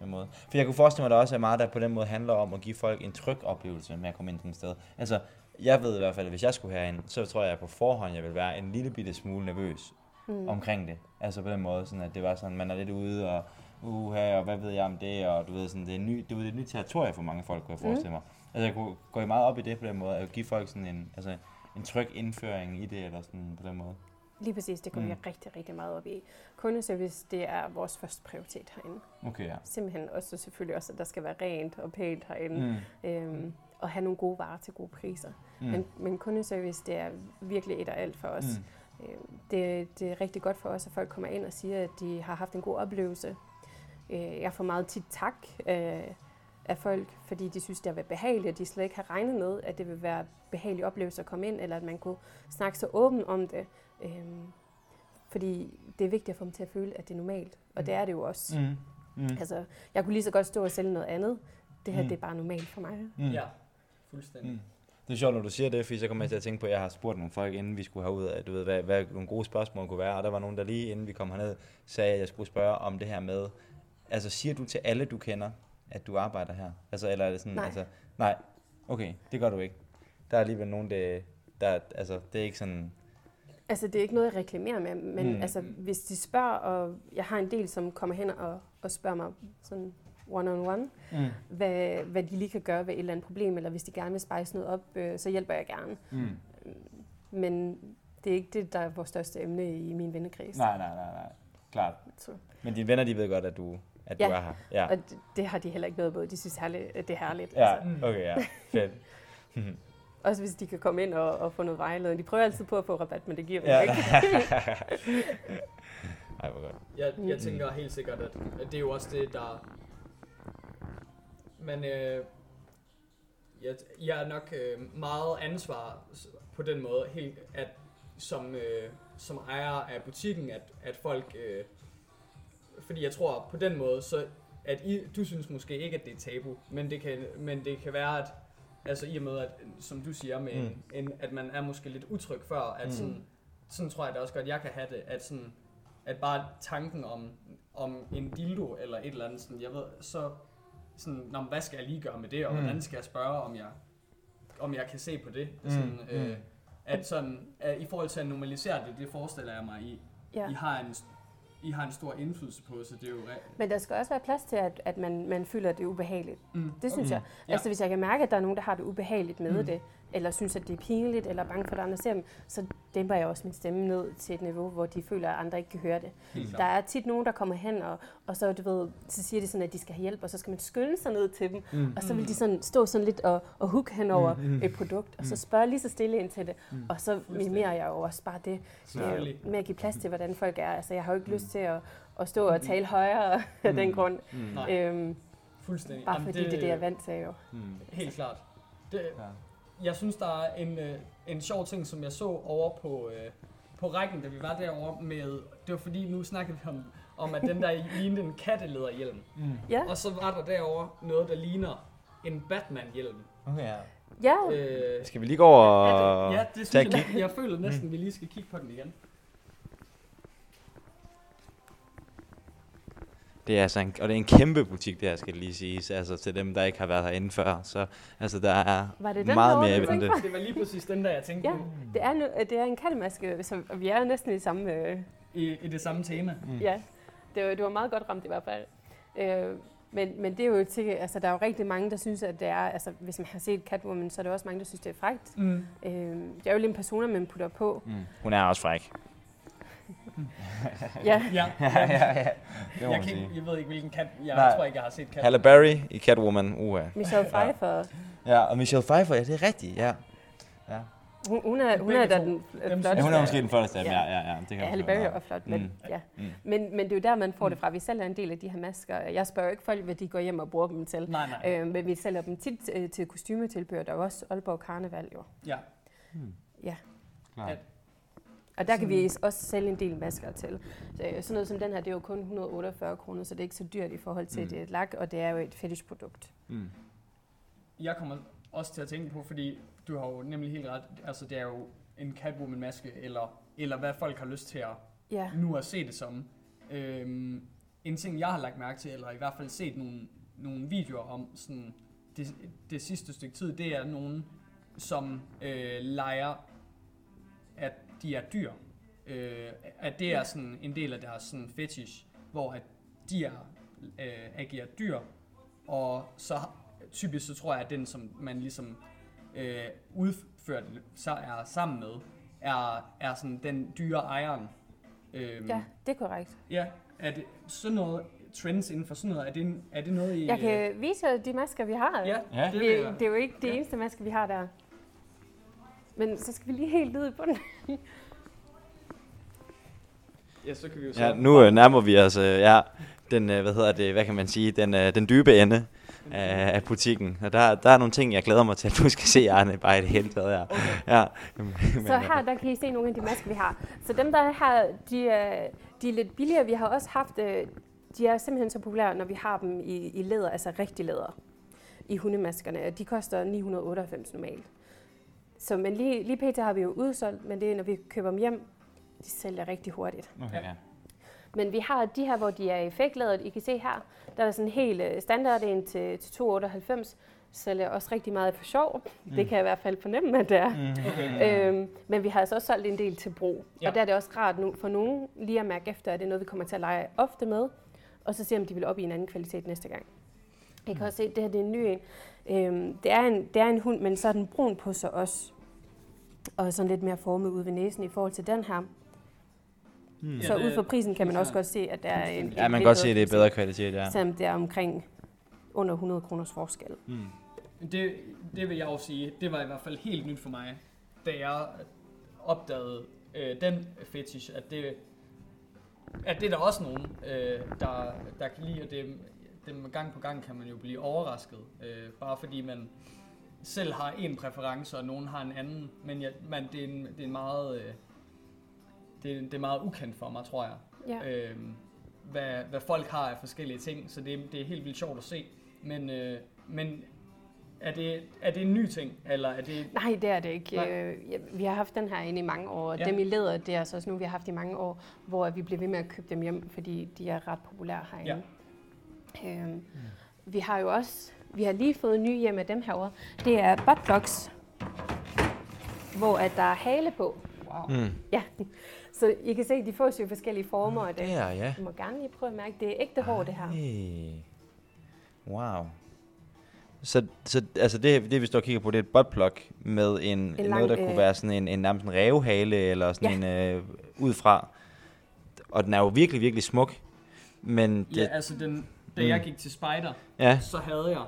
en måde. For jeg kunne forestille mig, at der også er meget, der på den måde handler om at give folk en tryg oplevelse med at komme ind til et sted. Altså, jeg ved i hvert fald, at hvis jeg skulle herind, så tror jeg på forhånd, jeg vil være en lille bitte smule nervøs Mm. omkring det. Altså på den måde, sådan at det var sådan, man er lidt ude og uha, og hvad ved jeg om det, og du ved sådan, det er, ny, det er et nyt territorie for mange folk, kunne jeg Mm. forestille mig. Altså jeg kunne gå meget op i det på den måde, at give folk sådan en, altså, en tryg indføring i det, eller sådan på den måde. Lige præcis, det går Mm. vi rigtig, rigtig meget op i. Kundeservice, det er vores første prioritet herinde. Okay, ja. Simpelthen også selvfølgelig også, at der skal være rent og pænt herinde. Mm. Øhm, og have nogle gode varer til gode priser. Mm. Men, men kundeservice, det er virkelig et af alt for os. Mm. Øhm, det, det er rigtig godt for os, at folk kommer ind og siger, at de har haft en god oplevelse. Øh, jeg får meget tit tak øh, af folk, fordi de synes, det har været behageligt, og de slet ikke har regnet med, at det vil være behagelig oplevelse at komme ind, eller at man kunne snakke så åbent om det. Øhm, fordi det er vigtigt at få dem til at føle, at det er normalt. Og det er det jo også. Mm. Mm. Altså, jeg kunne lige så godt stå og sælge noget andet. Det her, Mm. mm. det er bare normalt for mig. Mm. Ja, fuldstændig. Mm. Det er sjovt, når du siger det, fordi så kommer jeg til at tænke på, at jeg har spurgt nogle folk, inden vi skulle herud, at du ved, hvad, hvad nogle gode spørgsmål kunne være, og der var nogen, der lige inden vi kom herned, sagde, at jeg skulle spørge om det her med, altså siger du til alle, du kender, at du arbejder her? Altså, eller er det sådan, Nej. altså, nej, okay, det gør du ikke. Der er alligevel nogen, der, der altså, det er ikke sådan, Altså, det er ikke noget, jeg reklamerer med, men Mm. altså, hvis de spørger, og jeg har en del, som kommer hen og, og spørger mig sådan one-on-one, mm. hvad, hvad de lige kan gøre ved et eller andet problem, eller hvis de gerne vil spice noget op, øh, så hjælper jeg gerne. Mm. Men det er ikke det, der er vores største emne i min vennekreds. nej, nej, nej, nej, klart. Så. Men dine venner, de ved godt, at du, at du Ja. er her. Ja, Og det, det har de heller ikke noget på. De synes herligt, det er herligt. ja Altså. okay, ja, fedt. Også hvis de kan komme ind og, og få noget vejledning. De prøver altid på at få rabat, men det giver Ja. ikke. Ej, hvor godt. Jeg, jeg tænker helt sikkert, at, at det er jo også det, der... Men øh, jeg, jeg er nok øh, meget ansvar på den måde, helt at som, øh, som ejer af butikken, at, at folk... Øh, fordi jeg tror på den måde, så at I, du synes måske ikke, at det er tabu, men det kan, men det kan være, at altså i og med, at, som du siger, med Mm. en, at man er måske lidt utryg før, at Mm. mm. sådan, sådan tror jeg da også godt, jeg kan have det, at sådan, at bare tanken om, om en dildo eller et eller andet, sådan, jeg ved, så sådan, Nå, hvad skal jeg lige gøre med det, og Mm. hvordan skal jeg spørge, om jeg, om jeg kan se på det? Mm. Sådan, øh, Mm. at sådan, at i forhold til at normalisere det, det forestiller jeg mig, I, Ja. I, har, en, I har en stor indflydelse på, så det er jo... re- Men der skal også være plads til, at, at man, man føler, at det er ubehageligt. Mm. Det synes Mm. jeg. Ja. Altså hvis jeg kan mærke, at der er nogen, der har det ubehageligt med Mm. det, eller synes, at det er pinligt, eller er bange for, at andre ser dem, så dæmper jeg også min stemme ned til et niveau, hvor de føler, at andre ikke kan høre det. Der er tit nogen, der kommer hen, og, og så, du ved, så siger de sådan, at de skal have hjælp, og så skal man skynde sig ned til dem, Mm. og så vil de sådan stå sådan lidt og, og hook hen over Mm, mm. et produkt, og så Mm. spørge lige så stille ind til det, Mm. og så minimerer jeg jo også bare det øh, med at give plads til, hvordan folk er. Altså, jeg har jo ikke lyst til at, at stå Mm. og tale højere af den Mm. grund, Mm. Nej. øhm, Fuldstændig. bare Jamen, fordi det er det, jeg er vant til jo. Mm. Helt klart. Det, Ja. Jeg synes, der er en, øh, en sjov ting, som jeg så over på, øh, på rækken, da vi var derovre med... Det var fordi, nu snakkede vi om, om at den der lignede en kattelederhjelm. Mm. Ja, Og så var der derovre noget, der ligner en Batman-hjelm. Okay, ja. ja. Øh, Skal vi lige gå over og ja, det synes jeg, kig? jeg føler næsten, vi lige skal kigge på den igen. Det er altså en, og det er en kæmpe butik, det her skal lige siges, altså til dem, der ikke har været herinde før. Så altså, der er Var det den meget derovre, mere end det. Det var lige præcis den, der jeg tænkte Ja. på Det er, nu, det er en kattemaske, så vi er næsten i samme... Øh, i, i det samme tema. Mm. ja, det var, det var meget godt ramt i hvert fald. Øh, men, men det er jo til, altså der er jo rigtig mange, der synes, at det er, altså hvis man har set Catwoman, så er der også mange, der synes, det er frægt. Mm. Øh, det er jo lidt en persona, man putter på. Mm. Hun er også fræk. Ja, Ja, ja, ja, ja. Det må jeg, kan, jeg ved ikke, hvilken kat... Jeg Nej. tror ikke, jeg har set kat. Halle Berry i Catwoman, uha. Michelle Pfeiffer. Ja, og Michelle Pfeiffer, ja, det er rigtigt, ja. ja. Hun, hun er, hun er da den flotteste. Ja, hun er måske den flotteste af Ja. ja, ja, ja. Det kan Ja, Halle. Berry er flot, men, Mm. ja. Mm. men, men det er jo der, man får det fra. Vi sælger en del af de her masker. Jeg spørger jo ikke folk, hvad de går hjem og bruger dem til. Nej, nej. Øh, men vi sælger dem tit øh, til kostymetilbehør. Der er også Aalborg Karneval jo. Ja. Ja. Klart. Og der kan vi også sælge en del masker til. Så, øh, sådan noget som den her, det er jo kun 148 kroner, så det er ikke så dyrt i forhold til, Mm. det er et lak, og det er jo et fetishprodukt. Mm. Jeg kommer også til at tænke på, fordi du har jo nemlig helt ret, altså det er jo en Catwoman-maske, eller, eller hvad folk har lyst til at Ja. nu at se det som. Øhm, en ting, jeg har lagt mærke til, eller i hvert fald set nogle, nogle videoer om sådan, det, det sidste stykke tid, det er nogen, som øh, leger, de er dyr. Øh, at det er sådan en del af deres sådan fetish, hvor at de er, øh, agerer dyr, og så typisk så tror jeg, at den, som man ligesom øh, udført så er sammen med, er, er sådan den dyre ejeren. Øhm, ja, det er korrekt. ja. Er det sådan noget trends inden for sådan noget? Er det, er det noget i... Jeg kan vise jer de masker, vi har. øh, Ja, Ja. det Vi, det er jo ikke det Ja. eneste maske, vi har der. Men så skal vi lige helt ned på den. Ja, så kan vi jo så... Ja, nu øh, nærmer vi os, øh, ja, den, øh, hvad hedder det, hvad kan man sige, den, øh, den dybe ende af, af butikken. Og der, der er nogle ting, jeg glæder mig til, at du skal se, Arne, bare i det hele taget her. Okay. Ja. Men, Så øh, her, der kan I se nogle af de masker, vi har. Så dem, der er her, de er, de er lidt billigere. Vi har også haft, øh, de er simpelthen så populære, når vi har dem i, i læder, altså rigtig læder, i hundemaskerne. De koster 998 normalt. Så men lige, lige pt. har vi jo udsolgt, men det er, når vi køber dem hjem, de sælger rigtig hurtigt. Okay, ja. Men vi har de her, hvor de er effektladet. I kan se her, der er sådan en helt øh, standard en til, til 298. Sælger også rigtig meget for sjov. Mm. Det kan jeg i hvert fald fornemme, at det er. Mm. Okay. Øhm, men vi har altså også solgt en del til brug. Ja. Og der er det også rart nu for nogen lige at mærke efter, at det er noget, vi kommer til at lege ofte med. Og så se, om de vil op i en anden kvalitet næste gang. I kan også se, at det her det er en ny en. Øhm, det, er en det er en hund, men så er den brun på sig også. Og sådan lidt mere formet ud ved næsen i forhold til den her. Mm. Så det- ud fra prisen kan man også godt se, at der er en, Ja, man kan godt se, at det er bedre kvalitet, ja. Selvom det er omkring under 100 kroners forskel. Mm. Det, det vil jeg også sige, det var i hvert fald helt nyt for mig, da jeg opdagede øh, den fetish, at det, at det er der også nogen, øh, der, der kan lide, og det, dem gang på gang kan man jo blive overrasket, øh, bare fordi man selv har en præference, og nogen har en anden, men jeg, man, det, er en, det er en meget, øh, det, er, det er meget ukendt for mig, tror jeg Ja. øh, hvad, hvad folk har af forskellige ting, så det, det er helt vildt sjovt at se. Men, øh, men er, det, er det en ny ting, eller er det... Nej, det er det ikke. Nej. Øh, ja, vi har haft den her inde i mange år. Ja. Ja. Dem i læder, det er altså også nu, vi har haft i mange år, hvor vi bliver ved med at købe dem hjem, fordi de er ret populære herinde. Ja. Øhm, vi har jo også, vi har lige fået nye hjem af dem herovre. Det er buttplugs, hvor at der er hale på. Wow. Mm. Ja, så I kan se, de får jo forskellige former af det. Der, ja. Du må gerne lige prøve at mærke, det er ægte hår, det her. Ej. Wow. Så, så altså det, det, vi står og kigger på, det er et buttplug med en, en lang, noget, der kunne øh, være sådan en, en nærmest en rævehale, eller sådan ja. en øh, udefra. Og den er jo virkelig, virkelig smuk. Men det, Ja, altså den, da Mm. jeg gik til spider, ja, så havde jeg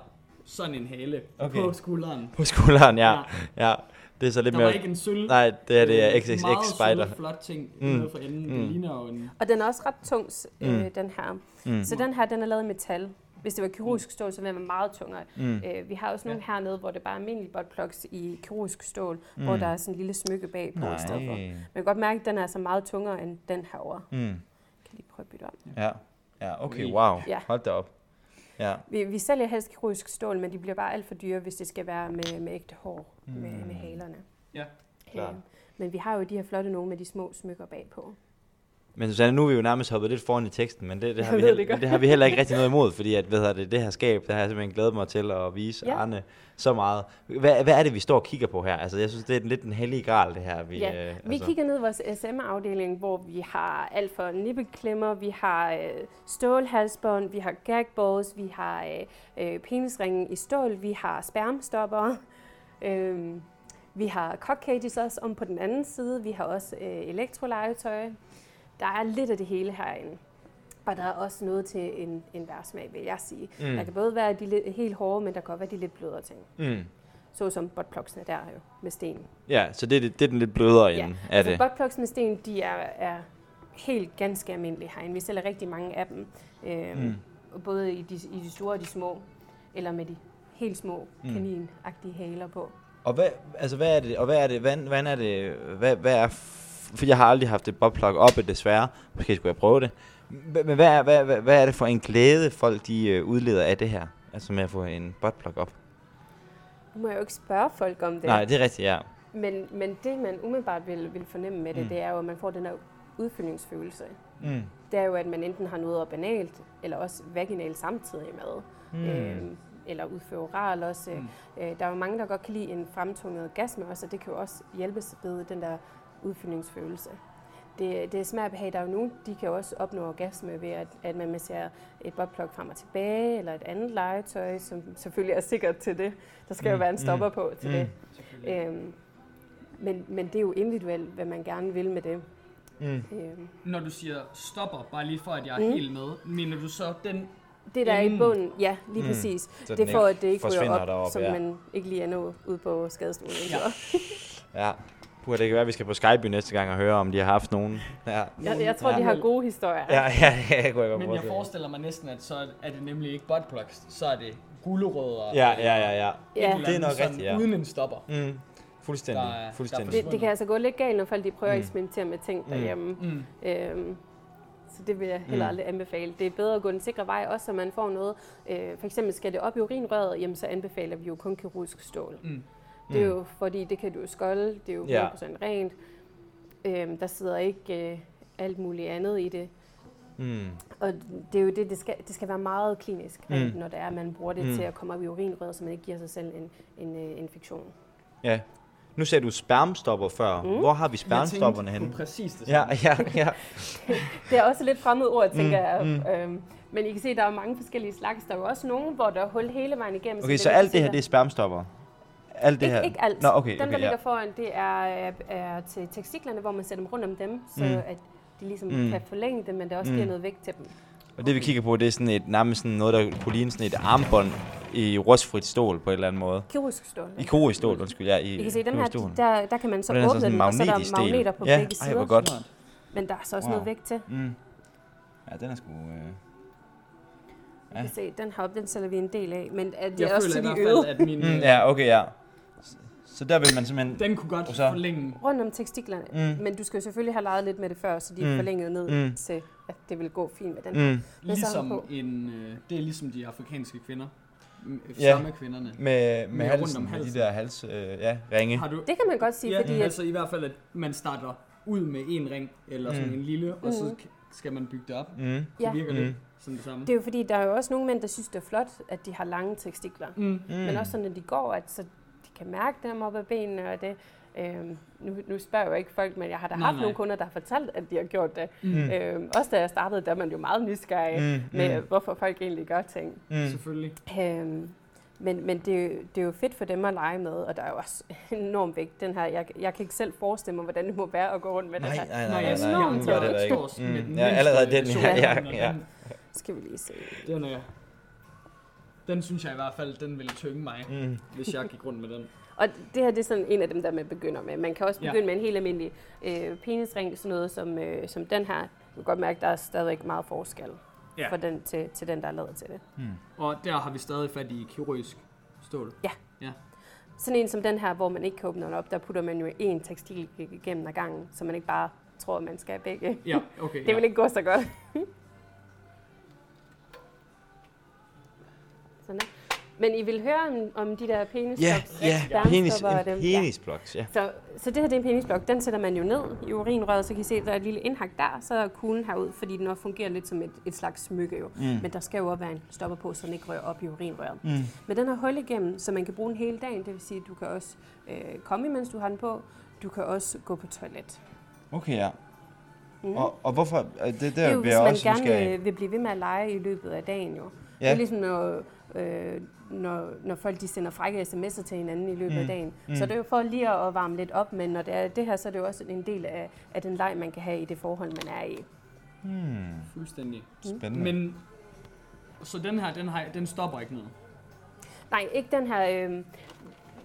sådan en hale Okay. på skulderen. på skulderen, ja. ja. Det er så lidt Der mere... var ikke en sølv. Nej, det er det er XXX meget Spider. sød, flot ting Mm. nede for enden. Mm. Det ligner jo en... Og den er også ret tung, øh, Mm. den her. Mm. Så den her, den er lavet i metal. Hvis det var kirurgisk stål, så ville den være meget tungere. Mm. Øh, vi har også nogle hernede, hvor det bare er almindelige buttplugs i kirurgisk stål, mm. hvor der er sådan en lille smykke bag på i stedet for. Man kan godt mærke, at den er altså meget tungere end den herovre. Mm. Jeg kan lige prøve at bytte om. Ja. Ja, okay, wow. Ja. Hold da op. Ja. Vi, vi sælger helst kirurgisk stål, men de bliver bare alt for dyre, hvis det skal være med, med ægte hår, mm. med, med halerne. Ja, klart. Øh, men vi har jo de her flotte nogle med de små smykker bagpå. Men Susanne, nu er vi jo nærmest hoppet lidt foran i teksten, men det, det, har, vi ved heller, det det har vi heller ikke rigtig noget imod, fordi at, hvad hedder det, det her skab, der har jeg simpelthen glædet mig til at vise Ja. Arne så meget. Hvad, hvad er det, vi står og kigger på her? Altså, jeg synes, det er lidt en hellig gral, det her. Vi, Ja, øh, Vi altså. kigger ned i vores SM-afdeling, hvor vi har alt fra nippelklemmer, vi har øh, stålhalsbånd, vi har gagballs, vi har øh, øh, penisringen i stål, vi har spermstopper, øh, vi har cockcages også om på den anden side, vi har også øh, elektrolegetøj. Der er lidt af det hele herinde. Og der er også noget til en, en værsmag, vil jeg sige. Mm. Der kan både være de lidt, helt hårde, men der kan også være de lidt blødere ting. Mm. såsom buttplugsene der jo med sten. Ja, så det, er det, er den lidt blødere Ja, ende af Altså det. buttplugs med sten, de er, er helt ganske almindelige herinde. Vi sælger rigtig mange af dem, øh, Mm. både i de, i de store og de små, eller med de helt små Mm. kaninagtige haler på. Og hvad, altså, hvad er det, og hvad er det, hvad, hvad er det, hvad, hvad er, for jeg har aldrig haft et bobplug oppe, desværre. Måske skulle jeg prøve det. Men hvad er, hvad, hvad, hvad er det for en glæde, folk de øh, udleder af det her? Altså med at få en buttplug op? Nu må jeg jo ikke spørge folk om det. Nej, det er rigtigt, ja. Men, men det, man umiddelbart vil, vil fornemme med det, Mm. det er jo, at man får den her udfyldningsfølelse. Mm. Det er jo, at man enten har noget op banalt, eller også vaginalt samtidig med. Mm. Øhm, eller udføre oral også. Mm. Øh, der er jo mange, der godt kan lide en fremtunget orgasme også, og det kan jo også hjælpe sig ved den der udfyldningsfølelse. Det, det er smag og behag. Der er jo nogen, de kan også opnå orgasme ved, at, at man masserer et buttplug frem og tilbage, eller et andet legetøj, som selvfølgelig er sikkert til det. Der skal mm. jo Mm, være en mm, stopper på til mm. det. Øhm, men, men det er jo individuelt, hvad man gerne vil med det. Mm. Øhm, Når du siger stopper, bare lige for at jeg er Mm. helt med, mener du så den... det der er i bunden, ja, lige Mm. mm. præcis. Så Det er for, at det ikke ryger forsvinder op, deroppe, som ja. man ikke lige er nået ud på skadestuen. Ja. Ja. Puh, det kan være, at vi skal på Skype næste gang og høre, om de har haft nogen. Ja, Jeg, jeg tror, Ja. de har gode historier. ja, ja, ja det kunne jeg godt Men jeg forestiller mig næsten, at så er det nemlig ikke buttplugs, så er det gulerødder. Ja, ja, ja, ja. Ja. Et eller Det er andet nok sådan rigtigt, ja. Uden en stopper. Mm. Fuldstændig, Der er- der er fuldstændig. Det, det kan altså gå lidt galt, når folk de prøver Mm. at eksperimentere med ting Mm. derhjemme. Mm. Øhm, så det vil jeg heller Mm. aldrig anbefale. Det er bedre at gå den sikre vej, også så man får noget. Øh, for eksempel skal det op i urinrøret, jamen så anbefaler vi jo kun kirurgisk stål. Mm. Det er jo fordi, det kan du jo skolde, det er jo Ja. 100% rent. Øhm, der sidder ikke øh, alt muligt andet i det. Mm. Og det er jo det, det skal, det skal være meget klinisk, rent, Mm. når det er, at man bruger det Mm. til at komme op i urinrøret, så man ikke giver sig selv en, en uh, infektion. Ja. Nu sagde du spermstopper før. Mm. Hvor har vi spermstopperne henne? præcis det Ja, samme. ja, ja. Det er også lidt fremmed ord, tænker Mm, jeg. mm. Øhm, men I kan se, at der er mange forskellige slags. Der er jo også nogle, hvor der er hul hele vejen igennem. Okay, så så alt det her, det er spermstopper? Alt det ikke, her? ikke alt. Nå, okay, dem, der okay, ja. ligger foran, det er, er til tekstiklerne, hvor man sætter dem rundt om dem, så Mm. at de ligesom Mm. kan forlænge dem, men der også Mm. giver noget vægt til dem. Og det vi kigger på, det er sådan et, nærmest sådan noget, der kunne ligne sådan et armbånd i rustfrit stål på en eller anden måde. Kirurgisk stål. I kirurgisk stål, undskyld, ja. I, I kan se, dem her, der, der kan man så den åbne sådan dem, og så er der magneter på ja, begge ej, sider. hvor godt. Men der er så også Wow. noget vægt til. Mm. Ja, den er sgu... Øh... I kan se, den heroppe, den sælger vi en del af, men øh, det Jeg er også føler i til de hvert øde. fald, at min... Mm, ja, okay, ja. Så- Så der vil man simpelthen... Den kunne godt så- forlænge. Rundt om tekstiklerne. Mm. Men du skal jo selvfølgelig have leget lidt med det før, så de er Mm. forlænget ned Mm. til, at det vil gå fint med den. Mm. Ligesom på. en... Øh, det er ligesom de afrikanske kvinder. M- Ja. Samme kvinderne. Med, med, Med rundt halsen, om med de halsen. der hals... Øh, ja, ringe. Har du... Det kan man godt sige, Ja, fordi at, altså i hvert fald, at man starter ud med en ring, eller sådan Mm. en lille, og så Mhm. k- skal man bygge det op. Mm. Det ja, virker Mm. lidt som det samme. det er jo fordi, der er jo også nogle mænd, der synes, det er flot, at de har lange tekstikler. Mm. Mm. Men også sådan, når de går, at så kan mærke dem op ad benene, og det... Øhm, nu, nu spørger jeg jo ikke folk, men jeg har da Nej, haft nej. nogle kunder, der har fortalt, at de har gjort det. Mm. Mm. Øhm, også da jeg startede, der er man jo meget nysgerrig Mm. med, Mm. hvorfor folk egentlig gør ting. Mm. Selvfølgelig. Øhm, men men det, er jo, det er jo fedt for dem at lege med, og der er jo også enormt vægt. Den her, jeg, jeg kan ikke selv forestille mig, hvordan det må være at gå rundt med Nej, den her. nej, nej, nej, nej, det det Mm. den Ja, mindste allerede den, version ja, af ja, den, og ja. den- Skal vi lige se. Den er... Den synes jeg i hvert fald, den ville tynge mig, Mm. hvis jeg gik rundt med den. Og det her det er sådan en af dem, der man begynder med. Man kan også Ja. begynde med en helt almindelig øh, penisring, sådan noget som, øh, som den her. Du kan godt mærke, at der er stadigvæk meget forskel Ja. for den, til, til den, der er lavet til det. Mm. Og der har vi stadig fat i kirurgisk stål. Sådan en som den her, hvor man ikke kan åbne den op, der putter man jo en tekstil igennem ad gangen, så man ikke bare tror, at man skal have begge. Ja, okay. Det ja. vil ikke gå så godt. Sådan der. Men I vil høre om, om de der penis Ja, ja, penis, spermstopper og en dem. penisbloks, ja. Så, så det her det er en penisblok. Den sætter man jo ned i urinrøret, så kan I se, at der er et lille indhak der, så er kuglen herud, fordi den også fungerer lidt som et, et slags smykke jo. Mm. Men der skal jo også være en stopper på, så den ikke rører op i urinrøret. Mm. Men den har hul igennem, så man kan bruge den hele dagen. Det vil sige, at du kan også øh, komme, mens du har den på. Du kan også gå på toilet. Okay, ja. Mm. Og, og hvorfor, øh, det der det er jo, hvis man også gerne nysgerrig. vil, blive ved med at lege i løbet af dagen jo. Det Ja. er ligesom, når, øh, når, når folk de sender frække sms'er til hinanden i løbet Mm. af dagen. Mm. Så det er jo for lige at varme lidt op, men når det er det her, så er det jo også en del af, af den leg, man kan have i det forhold, man er i. Hmm, Fuldstændig. spændende. Men... Så den her, den, har, den stopper ikke noget. Nej, ikke den her... Øh,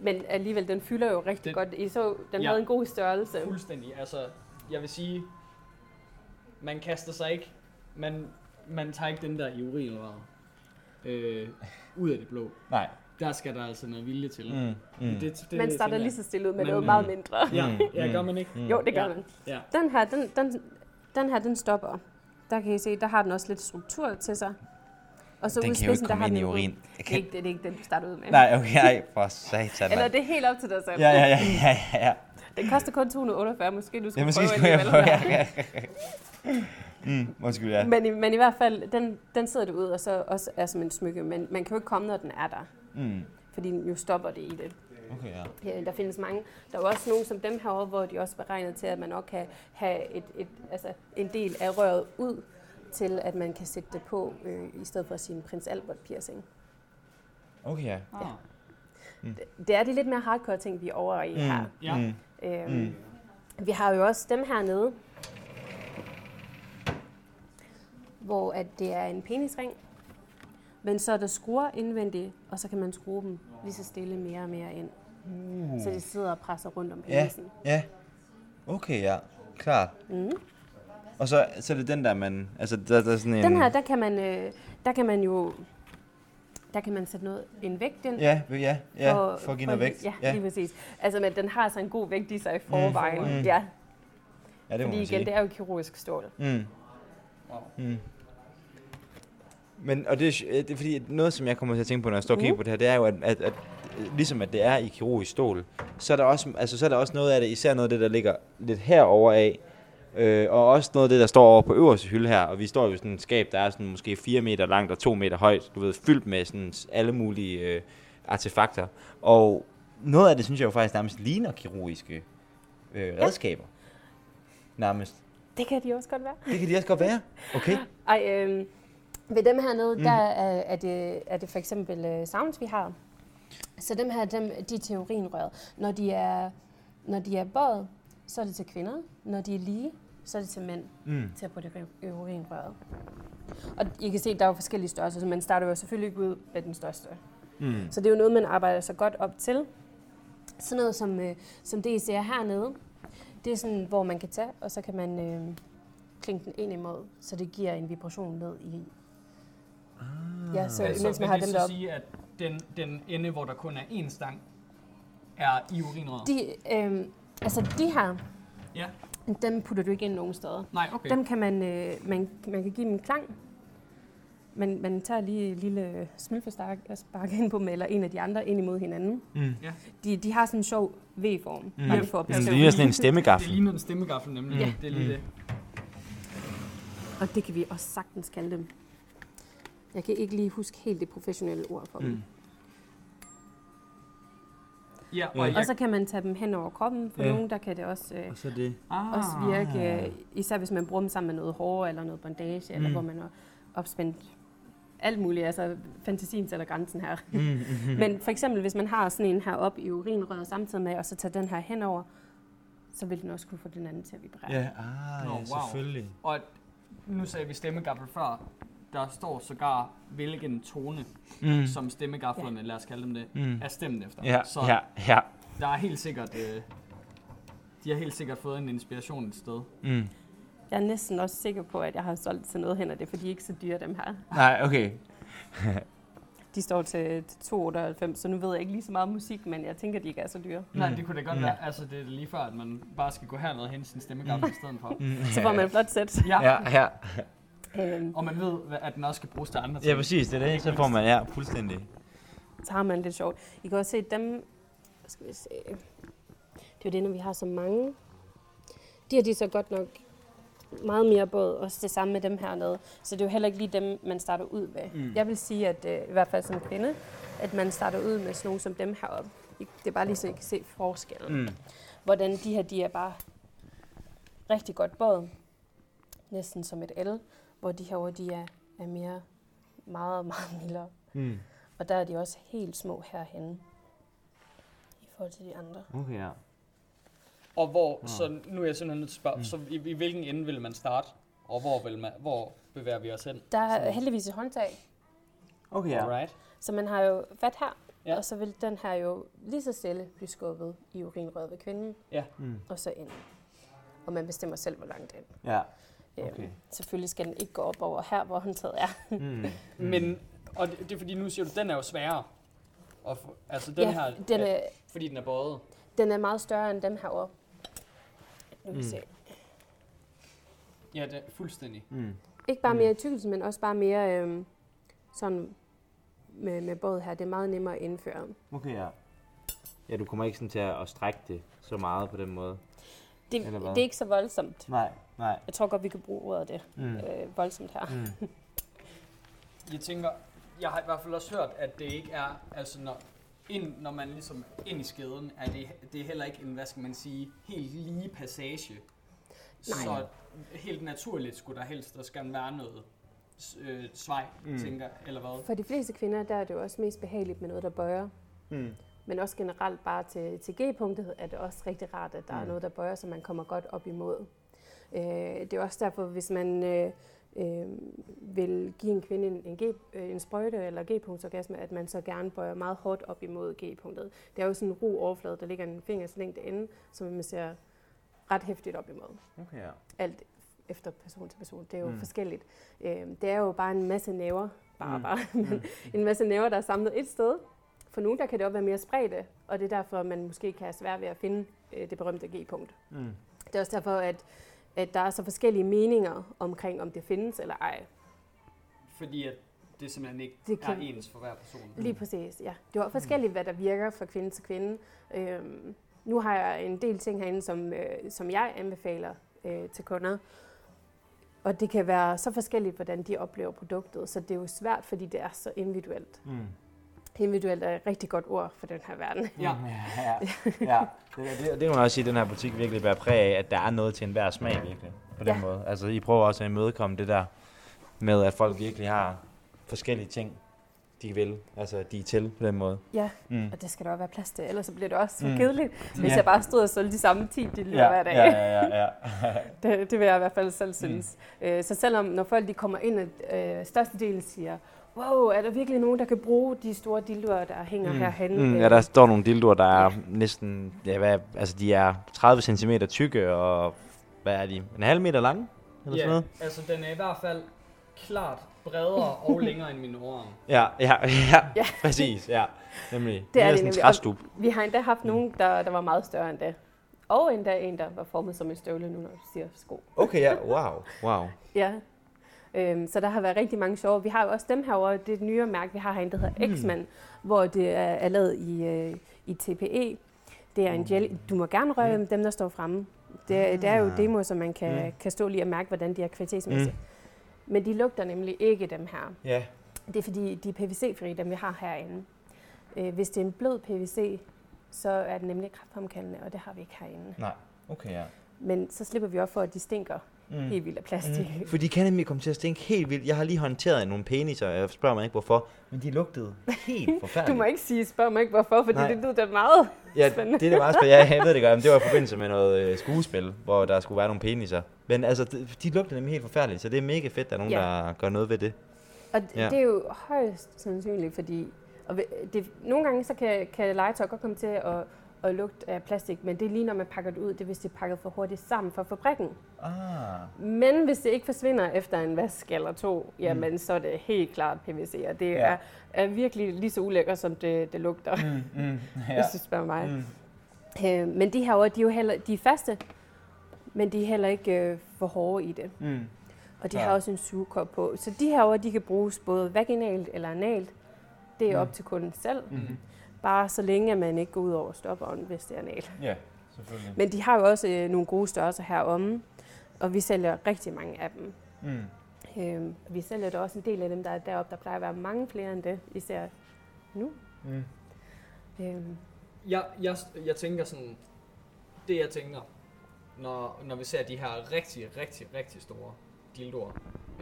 men alligevel, den fylder jo rigtig Den- godt. I så, den Ja. havde en god størrelse. Fuldstændig. Altså, jeg vil sige, man kaster sig ikke, man, man tager ikke den der i urinrøret øh, ud af det blå. Nej. Der skal der altså noget vilje til. Mm. Mm. Det, det, Man starter lige så stille ud med Men- noget meget mindre. jeg. Mm. Ja, ja, gør Mm. man ikke? Mm. Jo, det gør Ja. man. Ja. Den her, den, den, den her, den stopper. Der kan I se, der har den også lidt struktur til sig. Og så Den kan jo ikke komme har ind den i urin. Jeg Det er, kan... ikke, det er ikke den, du starter ud med. Nej, okay, for satan, Eller det er helt op til dig selv. Ja, ja, ja, ja, ja, ja. Den koster kun 248, måske du Ja, skulle måske prøve skulle jeg alligevel. prøve, ja, ja. Mm, undskyld, ja. Men, i, men i hvert fald, den, den sidder du ud, og så også er som en smykke. Men man kan jo ikke komme, når den er der. Mm. Fordi nu stopper det i det. Okay, ja. Ja, der findes mange. Der er jo også nogle som dem herovre, hvor de også er beregnet til, at man også kan have et, et, altså en del af røret ud, til at man kan sætte det på, øh, i stedet for sin prins Albert piercing. Okay, ja. Ah. Det er de lidt mere hardcore ting, vi er over i her. Ja. Mm. Øhm, Mm. Vi har jo også dem hernede, hvor at det er en penisring, men så er der skruer indvendigt, og så kan man skrue dem lige så stille mere og mere ind. Uh. Så det sidder og presser rundt om Ja. penisen. Ja. Okay, ja. Klart. Mm. Og så, så er det den der, man... Altså, der, der er sådan en... Den her, der kan man, øh, der kan man jo, der kan man sætte noget, en vægt ind. Ja, ja, ja, for, at give noget vægt. Ja, ja. lige præcis. Altså, men den har altså en god vægt i sig i forvejen. Mm. Ja, ja, det må fordi man igen, sige. det er jo kirurgisk stål. Mm. Wow. Mm. Men, og det, er- det er fordi, noget, som jeg kommer til at tænke på, når jeg står og kigger Mhm. på det her, det er jo, at, at, at ligesom at det er i kirurgisk stål, så er, der også, altså, så er der også noget af det, især noget af det, der ligger lidt herover af, øh, og også noget af det, der står over på øverste hylde her, og vi står jo i sådan et skab, der er sådan måske 4 meter langt og 2 meter højt, du ved, fyldt med sådan alle mulige øh, artefakter. Og noget af det, synes jeg jo faktisk nærmest ligner kirurgiske øh, redskaber. Nærmest. Det kan de også godt være. Det kan de også godt være. Okay. Ej, øh, ved dem hernede, Mm. der er, er, det, er det for eksempel øh, sounds, vi har. Så dem her, dem, de er til urinrøret. Når de er, når de er bøjet, så er det til kvinder. Når de er lige, så er det til mænd Mm. til at putte urinrøret. Og I kan se, at der er jo forskellige størrelser, så man starter jo selvfølgelig ikke ud med den største. Mm. Så det er jo noget, man arbejder sig godt op til. Sådan noget som, øh, som det, I ser hernede, det er sådan, hvor man kan tage, og så kan man øh, klinke den ind imod, så det giver en vibration ned i. Ah. Ja, så Altså, imens man har det dem så deroppe. sige, at den, den ende, hvor der kun er én stang, er i urinrøret? De, øh, altså de her, Ja. dem putter du ikke ind nogen steder. Nej, okay. Dem kan man, øh, man, man kan give dem en klang. Man, man tager lige et lille smølfespark og sparker ind på dem, eller en af de andre ind imod hinanden. Mm. De, de har sådan en sjov V-form. Mm. Bare lige for at Det ligner sådan en Det stemmegaffel. ligner en stemmegaffel nemlig. Ja. Det er lige Mm. det. Og det kan vi også sagtens kalde dem. Jeg kan ikke lige huske helt det professionelle ord for dem. Mm. Ja, Ja. og Og jeg... så kan man tage dem hen over kroppen. For Ja. ja. nogen, der kan det også, øh, Og så det. Ah. også virke, øh, især hvis man bruger dem sammen med noget hår eller noget bondage, mm. eller Mm. hvor man har opspændt alt muligt. Altså, fantasien sætter grænsen her. Mm, mm, Men for eksempel, hvis man har sådan en her op i urinrøret samtidig med, og så tager den her henover, så vil den også kunne få den anden til at vibrere. Ja, ah, ja, wow. selvfølgelig. Og nu sagde vi stemmegaffel før. Der står sågar, hvilken tone, Mm. som stemmegaflerne, lad os kalde dem det, Mm. er stemt efter. Ja, Så ja, ja. der er helt sikkert... Øh, de har helt sikkert fået en inspiration et sted. Mm. Jeg er næsten også sikker på, at jeg har solgt til noget hen, og det er fordi, de er ikke så dyre, dem her. Nej, okay. De står til, til 298, så nu ved jeg ikke lige så meget om musik, men jeg tænker, de ikke er så dyre. Mm. Nej, det kunne da godt Mm. mm. være. Altså, det er lige før, at man bare skal gå herned og hente sin stemmegaffel i stedet for. Mm. Så får man et flot sæt. Ja. Ja, ja. Øhm, Og man ved, at den også skal bruges til andre ting. Ja, præcis, det er det. Så får man, ja, fuldstændig. så har man lidt sjovt. I kan også se dem, hvad skal vi se, det er jo det, når vi har så mange. De har de så godt nok meget mere båd, også det samme med dem hernede. Så det er jo heller ikke lige dem, man starter ud med. Mm. Jeg vil sige, at øh, i hvert fald som kvinde, at man starter ud med sådan nogle som dem heroppe. Det er bare lige så I kan se forskellen. Mm. Hvordan de her, de er bare rigtig godt båd. Næsten som et L, hvor de herovre, de er, er mere, meget, meget mildere. Mm. Og der er de også helt små herhenne. I forhold til de andre. Okay, ja. Og hvor, Nå. så nu er jeg simpelthen nødt til at spørge, Mm. så i, i, hvilken ende vil man starte? Og hvor, vil man, hvor bevæger vi os hen? Der er heldigvis et håndtag, Okay, Alright. så man har jo fat her, Ja. Ja. Og så vil den her jo lige så stille blive skubbet i urinrøret ved kvinden, Ja. Mm. og så ind. Og man bestemmer selv, hvor langt ind. Ja. Øhm, Okay. Selvfølgelig skal den ikke gå op over her, hvor håndtaget er. Mm. Men, og det, det er fordi, nu siger du, den er jo sværere. Og for, altså den ja, her, den, er, fordi den er bøjet. den er meget større end dem herovre. Nu kan Mm. se. Ja, det er fuldstændig. Mm. Ikke bare Mm. mere i tykkelsen, men også bare mere øhm, sådan med, med båd her. Det er meget nemmere at indføre. Okay, ja. Ja, du kommer ikke sådan til at, at strække det så meget på den måde. Det, Eller hvad? det er ikke så voldsomt. Nej, nej. Jeg tror godt, vi kan bruge ordet det. Mm. Øh, voldsomt her. Mm. Jeg tænker, jeg har i hvert fald også hørt, at det ikke er, altså når, ind, når man ligesom ind i skeden, er det, det er heller ikke en, hvad skal man sige, helt lige passage. Nej. Så helt naturligt skulle der helst, der skal være noget øh, svej, Mm. mm. tænker eller hvad? For de fleste kvinder, der er det jo også mest behageligt med noget, der bøjer. Mm. Men også generelt bare til, til G-punktet er det også rigtig rart, at der mm. er Mm. noget, der bøjer, så man kommer godt op imod. Øh, det er også derfor, hvis man øh, øh, vil give en kvinde en, en, G, øh, en sprøjte eller G-punktsorgasme, at man så gerne bøjer meget hårdt op imod G-punktet. Det er jo sådan en ro overflade, der ligger en fingers længde inde, som man ser ret hæftigt op imod. Okay, ja. Alt efter person til person. Det er jo Mm. mm. forskelligt. Øh, det er jo bare en masse næver, bare, Mm. mm. bare, men en masse næver, der er samlet et sted. For nogle der kan det også være mere spredte, og det er derfor, man måske kan have svært ved at finde øh, det berømte G-punkt. Mm. Det er også derfor, at, at der er så forskellige meninger omkring, om det findes eller ej. Fordi at det simpelthen ikke Det kan- er ens for hver person. Lige præcis, ja. Det er også forskelligt, hvad der virker fra kvinde til kvinde. Øhm, nu har jeg en del ting herinde, som, øh, som jeg anbefaler øh, til kunder. Og det kan være så forskelligt, hvordan de oplever produktet. Så det er jo svært, fordi det er så individuelt. Mm. Individuelt er et rigtig godt ord for den her verden. Ja. ja, ja. Det, det, det må man også sige, at den her butik virkelig bærer præg af, at der er noget til enhver smag virkelig. På den Ja. måde. Altså, I prøver også at imødekomme det der med, at folk virkelig har forskellige ting, de vil. Altså, de er til på den måde. Ja, Mm. og det skal der også være plads til, ellers så bliver det også så Mm. kedeligt, hvis Ja. jeg bare stod og solgte de samme 10 diller Ja, hver dag. ja, ja, ja, ja. Det, det vil jeg i hvert fald selv synes. Mm. Øh, så selvom når folk de kommer ind, at øh, størstedelen siger, wow, er der virkelig nogen, der kan bruge de store dildoer, der hænger mm. herhenne? Mm, Øh, ja, der står nogle dildoer, der er næsten, ja, hvad, altså de er 30 cm tykke, og hvad er de, en halv meter lange? Eller sådan Ja, noget? altså den er i hvert fald klart bredere og længere end min overarm. Ja, ja, ja, Ja. præcis, ja. Nemlig. Det er det sådan en nemlig. træstup. Vi har endda haft nogen, der, der var meget større end det. Og endda en, der var formet som en støvle, nu når du siger sko. Okay, ja, wow, wow. Ja. Øhm, så der har været rigtig mange sjove. Vi har jo også dem herovre, det er et nyere mærke, vi har herinde, der hedder Mm. X-Man, hvor det er, er lavet i, øh, i TPE. Det er en gel. Du må gerne røre Mm. dem, der står fremme. Det, det er jo Ah. demoer, så man kan, Mm. kan stå lige og mærke, hvordan de er kvalitetsmæssigt. Men de lugter nemlig ikke dem her. Ja. Det er fordi, de er PVC-frie, dem vi har herinde. Øh, hvis det er en blød PVC, så er den nemlig kræftfremkaldende, og det har vi ikke herinde. Nej, okay, ja. Men så slipper vi op for, at de stinker Mm. helt vildt af plastik. Mm. For de kan nemlig komme til at stinke helt vildt. Jeg har lige håndteret nogle peniser, jeg spørger mig ikke hvorfor, men de lugtede helt forfærdeligt. Du må ikke sige, spørg mig ikke hvorfor, fordi Nej. det lyder da meget. Ja, spændende. det er det meget spændende. Ja, jeg ved det godt, men det var i forbindelse med noget øh, skuespil, hvor der skulle være nogle peniser. Men altså, de, de lugter nemlig helt forfærdeligt, så det er mega fedt, at der er nogen, Ja. der gør noget ved det. Og Ja. ja. det er jo højst sandsynligt, fordi og det, nogle gange så kan, kan legetøj godt komme til at, at lugte af plastik, men det er lige når man pakker det ud, det er hvis det er pakket for hurtigt sammen fra fabrikken. Ah. Men hvis det ikke forsvinder efter en vask eller to, jamen mm. så er det helt klart PVC, og det Ja. ja. er, er virkelig lige så ulækkert, som det, det lugter, mm. Mm, mm, hvis du spørger mig. Mm. Øh, men de her ord, de er jo heller, de er faste, men de er heller ikke øh, for hårde i det. Mm. Og de Ja. har også en sugekop på. Så de her ord, de kan bruges både vaginalt eller analt. Det er Mm. op til kunden selv. Mm. Bare så længe, at man ikke går ud over stopperen, hvis det er analt. Ja, selvfølgelig. Men de har jo også øh, nogle gode størrelser heromme. Og vi sælger rigtig mange af dem. Mm. Øhm, vi sælger da også en del af dem, der er deroppe. Der plejer at være mange flere end det, især nu. Mm. Øhm, Jeg, jeg, jeg tænker sådan, det jeg tænker, når, når vi ser de her rigtig, rigtig, rigtig store dildoer,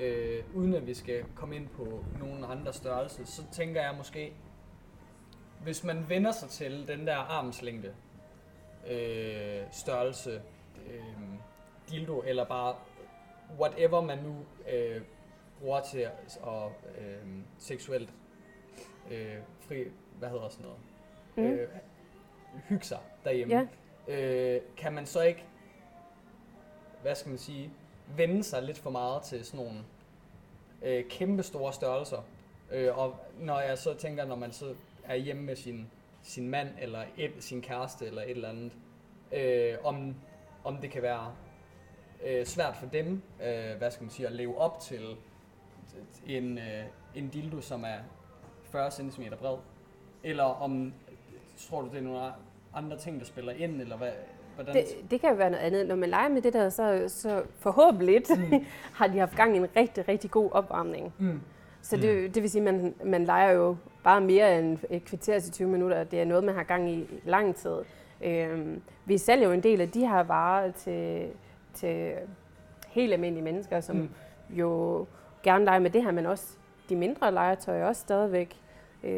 øh, uden at vi skal komme ind på nogen andre størrelse, så tænker jeg måske, hvis man vender sig til den der armslængde øh, størrelse øh, dildo, eller bare whatever man nu øh, bruger til at, og, øh, seksuelt øh, fri, hvad hedder sådan noget, Mm. øh, hygge sig derhjemme, Ja. øh, kan man så ikke, hvad skal man sige, vende sig lidt for meget til sådan nogle øh, kæmpe store størrelser. Øh, og når jeg så tænker, når man så er hjemme med sin, sin mand, eller et, sin kæreste, eller et eller andet, øh, om, om det kan være øh, svært for dem, øh, hvad skal man sige, at leve op til en, øh, en dildo, som er 40 cm bred, eller om, tror du, det er nogle andre ting, der spiller ind, eller hvad, hvordan? Det, det kan jo være noget andet. Når man leger med det der, så, så forhåbentlig mm. har de haft gang i en rigtig, rigtig god opvarmning. Mm. Så det, det vil sige, at man, man leger jo bare mere end et kvarter til 20 minutter. Det er noget, man har gang i lang tid. Øhm, vi sælger jo en del af de her varer til, til helt almindelige mennesker, som Mm. jo gerne leger med det her, men også de mindre legetøj også stadigvæk. Så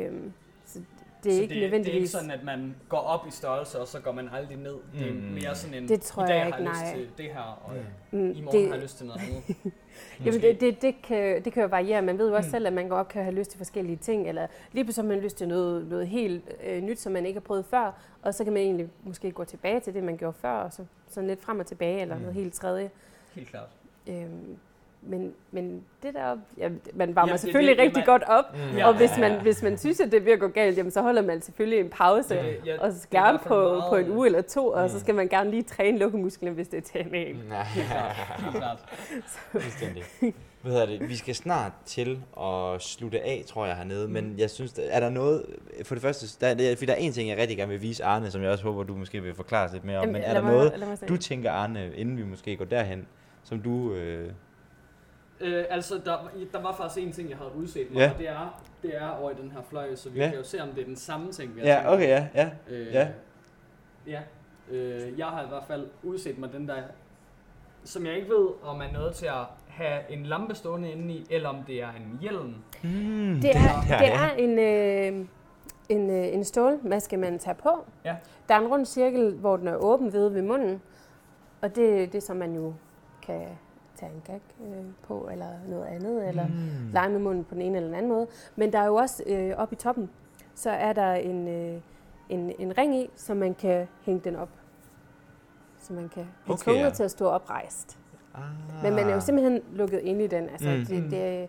det er så ikke det, nødvendigvis... det er ikke sådan, at man går op i størrelse, og så går man aldrig ned. Det er Mm. mere sådan en, Det tror i dag jeg har ikke, lyst nej. til det her, og Mm, i morgen det- har jeg lyst til noget andet. Jamen, det, det, det, kan, det kan jo variere. Man ved jo også Mm. mm. selv, at man godt kan have lyst til forskellige ting, eller lige pludselig har man lyst til noget, noget helt øh, nyt, som man ikke har prøvet før, og så kan man egentlig måske gå tilbage til det, man gjorde før, og så sådan lidt frem og tilbage, eller Mm. mm. noget helt tredje. Helt klart. Øhm, men, men det der, ja, man varmer Jamen, jamen, det- selvfølgelig det- rigtig jamen- godt op, Mm. Ja. og hvis man, hvis man synes, at det er ved at gå galt, jamen, så holder man selvfølgelig en pause, Det- ja, og i gerne på, meget- på en uge eller to, og Mm. så skal man gerne lige træne lukkemusklerne, hvis det er til. Nej, Helt klart. Fuldstændig. Hvad hedder det? Vi skal snart til at slutte af, tror jeg, hernede. Men jeg synes, der- er der noget... For det første, der, der, der er en ting, jeg rigtig gerne vil vise Arne, som jeg også håber, du måske vil forklare lidt mere om. Jamen, Men er der mig- noget, du tænker, Arne, inden vi måske går derhen, som du... Øh, Øh, altså, der, der var faktisk en ting, jeg havde udset mig, Ja. og det er, det er over i den her fløj, så vi Ja. kan jo se, om det er den samme ting, vi har ja, tænkt. okay, ja, ja. Øh, Ja. Ja. Øh, jeg har i hvert fald udset mig den der, som jeg ikke ved, om er noget til at have en lampe stående inde i, eller om det er en hjelm. Mm, Det er, det ja. er en, øh, en, øh, en stålmaske, man tager på. Ja. Der er en rund cirkel, hvor den er åben ved ved munden. Og det, det er så, man jo kan tage en gag øh, på, eller noget andet, eller Mm. lege med munden på den ene eller den anden måde. Men der er jo også øh, oppe i toppen, så er der en, øh, en, en ring i, så man kan hænge den op. Så man kan blive Okay, tvunget ja. til at stå oprejst. Ah. Men man er jo simpelthen lukket ind i den. Altså, Mm. mm. det, det,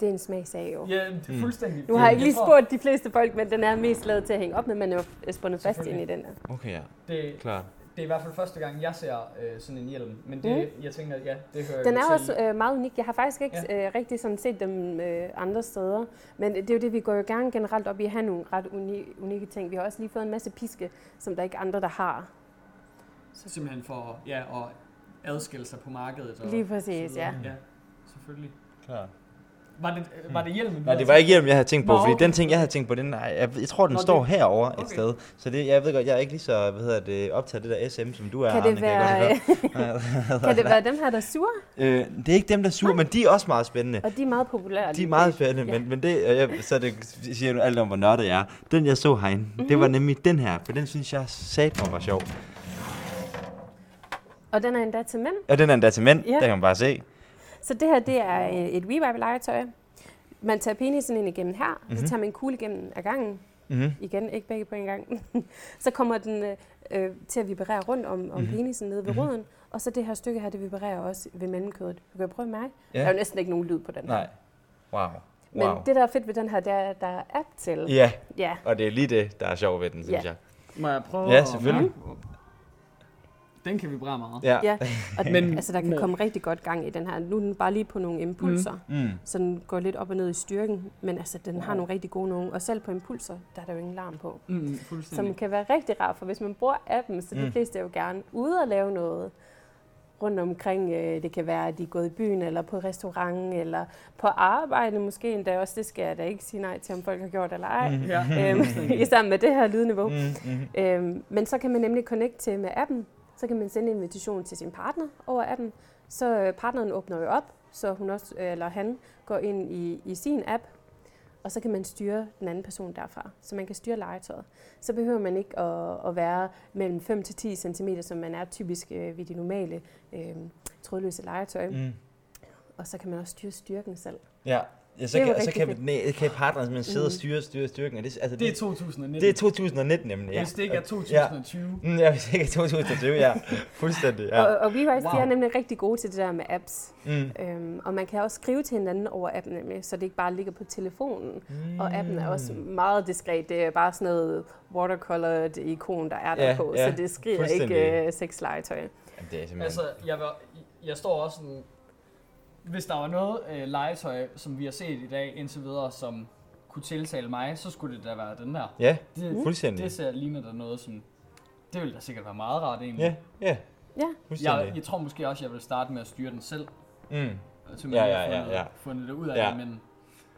det er en smagsag jo. Ja, det er Mm. fuldstændig. Nu har jeg ikke lige spurgt de fleste folk, men den er mest lavet til at hænge op med, man er jo spundet fast ind i den der. Okay, ja, Det, klart. Det er i hvert fald første gang, jeg ser øh, sådan en hjelm, men det, mm. jeg tænker, ja, det hører Den er til. også øh, meget unik. Jeg har faktisk ikke ja. øh, rigtig sådan set dem øh, andre steder. Men det er jo det, vi går jo gerne generelt op i at have nogle ret uni- unikke ting. Vi har også lige fået en masse piske, som der ikke andre, der har. Simpelthen for ja, at adskille sig på markedet. Og Lige præcis, så ja. ja. selvfølgelig. klart. Var det, øh, var det hjelmen? du Nej, det var ikke hjelm, jeg havde tænkt på, Nå, fordi okay. den ting, jeg havde tænkt på, den, nej, jeg, jeg tror, den Nå, står det- herovre et okay. sted. Så det, jeg ved godt, jeg er ikke lige så, hvad hedder det, optaget af det der SM, som du er, Kan Arne, det, godt være, høre. kan det være dem her, der er sure? Øh, det er ikke dem, der er sure, men de er også meget spændende. Og de er meget populære. De er meget spændende, Ja. men, men det, og jeg, så det siger nu alt om, hvor nørdet jeg er. Den, jeg så herinde, mm-hmm. det var nemlig den her, for den synes jeg sat mig var sjov. Og den er endda til mænd. Og den er endda til mænd, Ja. der kan man bare se. Så det her, det er øh, et revive-legetøj. Man tager penisen ind igennem her, mm-hmm. Mhm. så tager man en kugle igennem ad gangen. Mm-hmm. Igen, ikke begge på en gang. så kommer den øh, øh, til at vibrere rundt om, om Mhm. penisen nede ved Mhm. roden. Og så det her stykke her, det vibrerer også ved mellemkødet. Du kan prøve at mærke. Ja. Der er jo næsten ikke nogen lyd på den her. Nej. Wow. Men wow. det, der er fedt ved den her, det er, at der er app til. Ja, Ja. og det er lige det, der er sjovt ved den, synes Ja. jeg. Må jeg prøve Ja, at- selvfølgelig. Den kan vibrere meget. Ja. ja. Og Men- Men, altså, der kan men- komme rigtig godt gang i den her. Nu er den bare lige på nogle impulser. Mm. Mm. Så den går lidt op og ned i styrken. Men altså, den har nogle rigtig gode nogle. Og selv på impulser, der er der jo ingen larm på. Mm, Som kan være rigtig rart, for hvis man bruger appen, så de Mm. fleste er jo gerne ude og lave noget rundt omkring. Øh, Det kan være, at de er gået i byen, eller på restaurant, eller på arbejde måske endda også. Det skal jeg da ikke sige nej til, om folk har gjort eller ej. Mm. Ja. Øhm, Især med det her lydniveau. Mm. Mm. Øhm, men så kan man nemlig connecte til med appen. Så kan man sende en invitation til sin partner over appen. Så øh, partneren åbner jo op, så hun også, øh, eller han går ind i, i sin app, og så kan man styre den anden person derfra. Så man kan styre legetøjet. Så behøver man ikke at, at være mellem 5 til 10 cm, som man er typisk øh, ved de normale øh, trådløse legetøj. Mm. Mm. Og så kan man også styre styrken selv. Ja. Ja, så Det er kan, så kan, fedt. nej, kan partneren simpelthen sidde og Mm. styre, styre styrken. Og det, altså, Det er det, 2019. det er 2019 nemlig. Hvis det ikke er Ja. 2020. Mm, ja, hvis det ikke er 2020, ja. Fuldstændig, ja. Og, og WeRise, wow. de er nemlig rigtig gode til det der med apps. Mm. Øhm, og man kan også skrive til hinanden over appen nemlig, så det ikke bare ligger på telefonen. Mm. Og appen er også meget diskret. Det er bare sådan noget watercolored ikon, der er der Ja, på, ja, så det skriver ikke uh, sexlegetøj. Jamen, det er simpelthen... Altså, jeg, var, jeg står også sådan... Hvis der var noget øh, legetøj, som vi har set i dag indtil videre, som kunne tiltale mig, så skulle det da være den der. ja, Det, fuldstændig. det ser, ligner der noget, som... Det ville da sikkert være meget rart egentlig. Ja, ja, Ja, jeg, jeg tror måske også, jeg vil starte med at styre den selv. Mm. Til Ja, man ja, ja, fundet, ja. fundet det ud af Ja. det, men,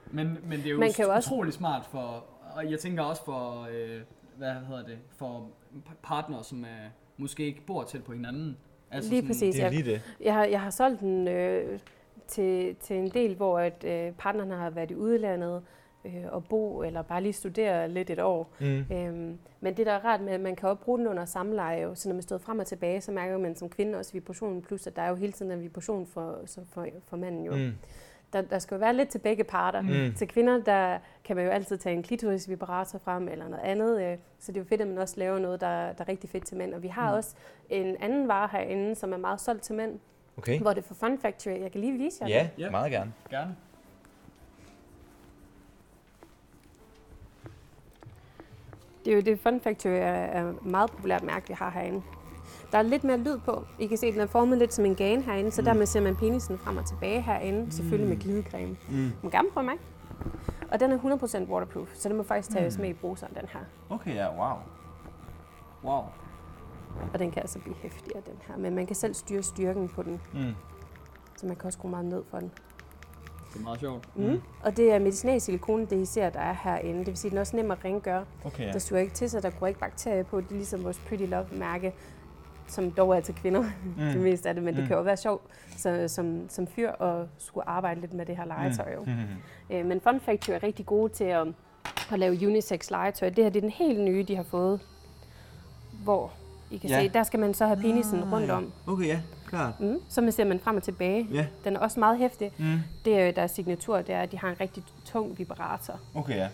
men, men det er jo, Man kan jo også- utrolig smart for, og jeg tænker også for, øh, hvad hedder det, for partnere, som er, måske ikke bor tæt på hinanden. Altså Lige præcis. Det er Jeg, lige det. jeg, har, jeg har solgt den øh, til, til en del, hvor at, øh, partnerne har været i udlandet øh, og bo eller bare lige studere lidt et år. Mm. Øhm, men det, der er rart med, at man kan også bruge den under samleje, så når man står frem og tilbage, så mærker man som kvinde også vibrationen, plus at der er jo hele tiden en vibration for, så for, for manden jo. Mm. Der, der skal jo være lidt til begge parter. Mm. Til kvinder, der kan man jo altid tage en klitoris-vibrator frem eller noget andet, øh, så det er jo fedt, at man også laver noget, der, der er rigtig fedt til mænd. Og vi har Mm. også en anden vare herinde, som er meget solgt til mænd, Okay. hvor det er for Fun Factory. Jeg kan lige vise jer Ja, det. Ja. meget gerne. Gerne. Det er jo det, Fun Factory er, er et meget populært mærke, vi har herinde. Der er lidt mere lyd på. I kan se, at den er formet lidt som en gane herinde, så dermed ser man penisen frem og tilbage herinde, selvfølgelig med glidecreme. Mm. Du må gerne prøve mig. Og den er 100% waterproof, så den må faktisk tages med i bruseren, den her. Okay, ja, wow. Wow. Og den kan altså blive hæftigere, den her. Men man kan selv styre styrken på den, Mm. så man kan også skrue meget ned for den. Det er meget sjovt. Mm. Og det er medicinalsilikone, det I ser, der er herinde. Det vil sige, at den er også nem at rengøre. Okay, Der suger ikke til sig, der går ikke bakterier på. Det er ligesom vores Pretty Love-mærke, som dog er til kvinder, mm. det meste af det. Men mm. det kan jo være sjovt så, som, som fyr at skulle arbejde lidt med det her legetøj. Jo. Mm. Øh, men Fun Factory er rigtig gode til at, at lave unisex legetøj. Det her det er den helt nye, de har fået. Hvor I kan Ja. se, der skal man så have penisen Ah, rundt ja. om. Okay, ja, klart. Mm. Så man ser man frem og tilbage. Ja, Den er også meget hæftig. mm. Det er jo deres signatur, det er, at de har en rigtig tung vibrator. okay, ja.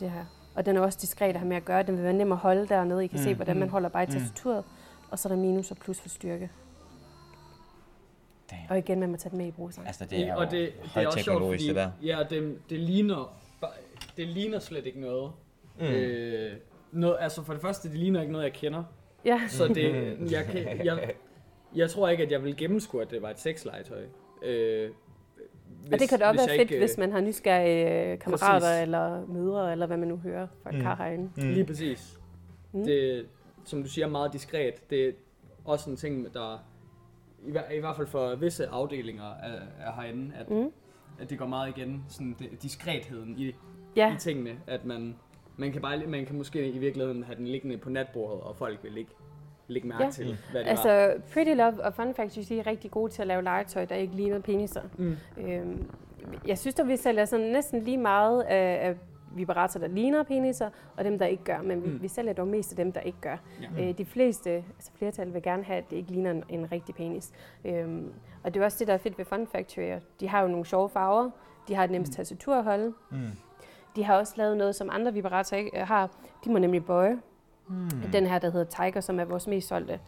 Det her. Og den er også diskret at have med at gøre. Den vil være nem at holde dernede. I kan mm. se, Mm, hvordan man mm, holder bare i mm. tastaturet. Og så er der minus og plus for styrke. Damn. Og igen, man må tage den med i bruseren. Altså, det er og jo det, det er også sjovt, fordi, det der. ja, det, det, ligner, det ligner slet ikke noget. Mm. Øh, noget. Altså for det første, det ligner ikke noget, jeg kender. Ja, Så det, jeg, kan, jeg, jeg tror ikke, at jeg vil gennemskue, at det var et sexlegetøj. Øh, hvis, og det kan da også være fedt, ikke, hvis man har nysgerrige øh, kammerater Præcis. eller mødre, eller hvad man nu hører fra Mm. kar herinde. Mm. Lige præcis. Mm. Det, som du siger, meget diskret. Det er også en ting, der i, hver- i hvert fald for visse afdelinger er, er herinde, at, Mm. at det går meget igen, sådan det, diskretheden i, Ja, i tingene, at man, man kan bare, man kan måske i virkeligheden have den liggende på natbordet, og folk vil ikke lægge mærke Ja. til, hvad det var. altså Pretty Love og Fun Factory de er rigtig gode til at lave legetøj, der ikke ligner peniser. Mm. Øhm, jeg synes, at vi sælger sådan næsten lige meget af, af vibrator, der ligner peniser, og dem, der ikke gør. Men vi, Mm. vi sælger dog mest af dem, der ikke gør. Ja. Øh, de fleste, altså flertal, vil gerne have, at det ikke ligner en, en rigtig penis. Øhm, og det er også det, der er fedt ved Fun Factory. De har jo nogle sjove farver. De har et nemt tastatur at holde. Mm. De har også lavet noget, som andre vibratorer ikke øh, har. De må nemlig bøje. Mm. Den her, der hedder Tiger, som er vores mest solgte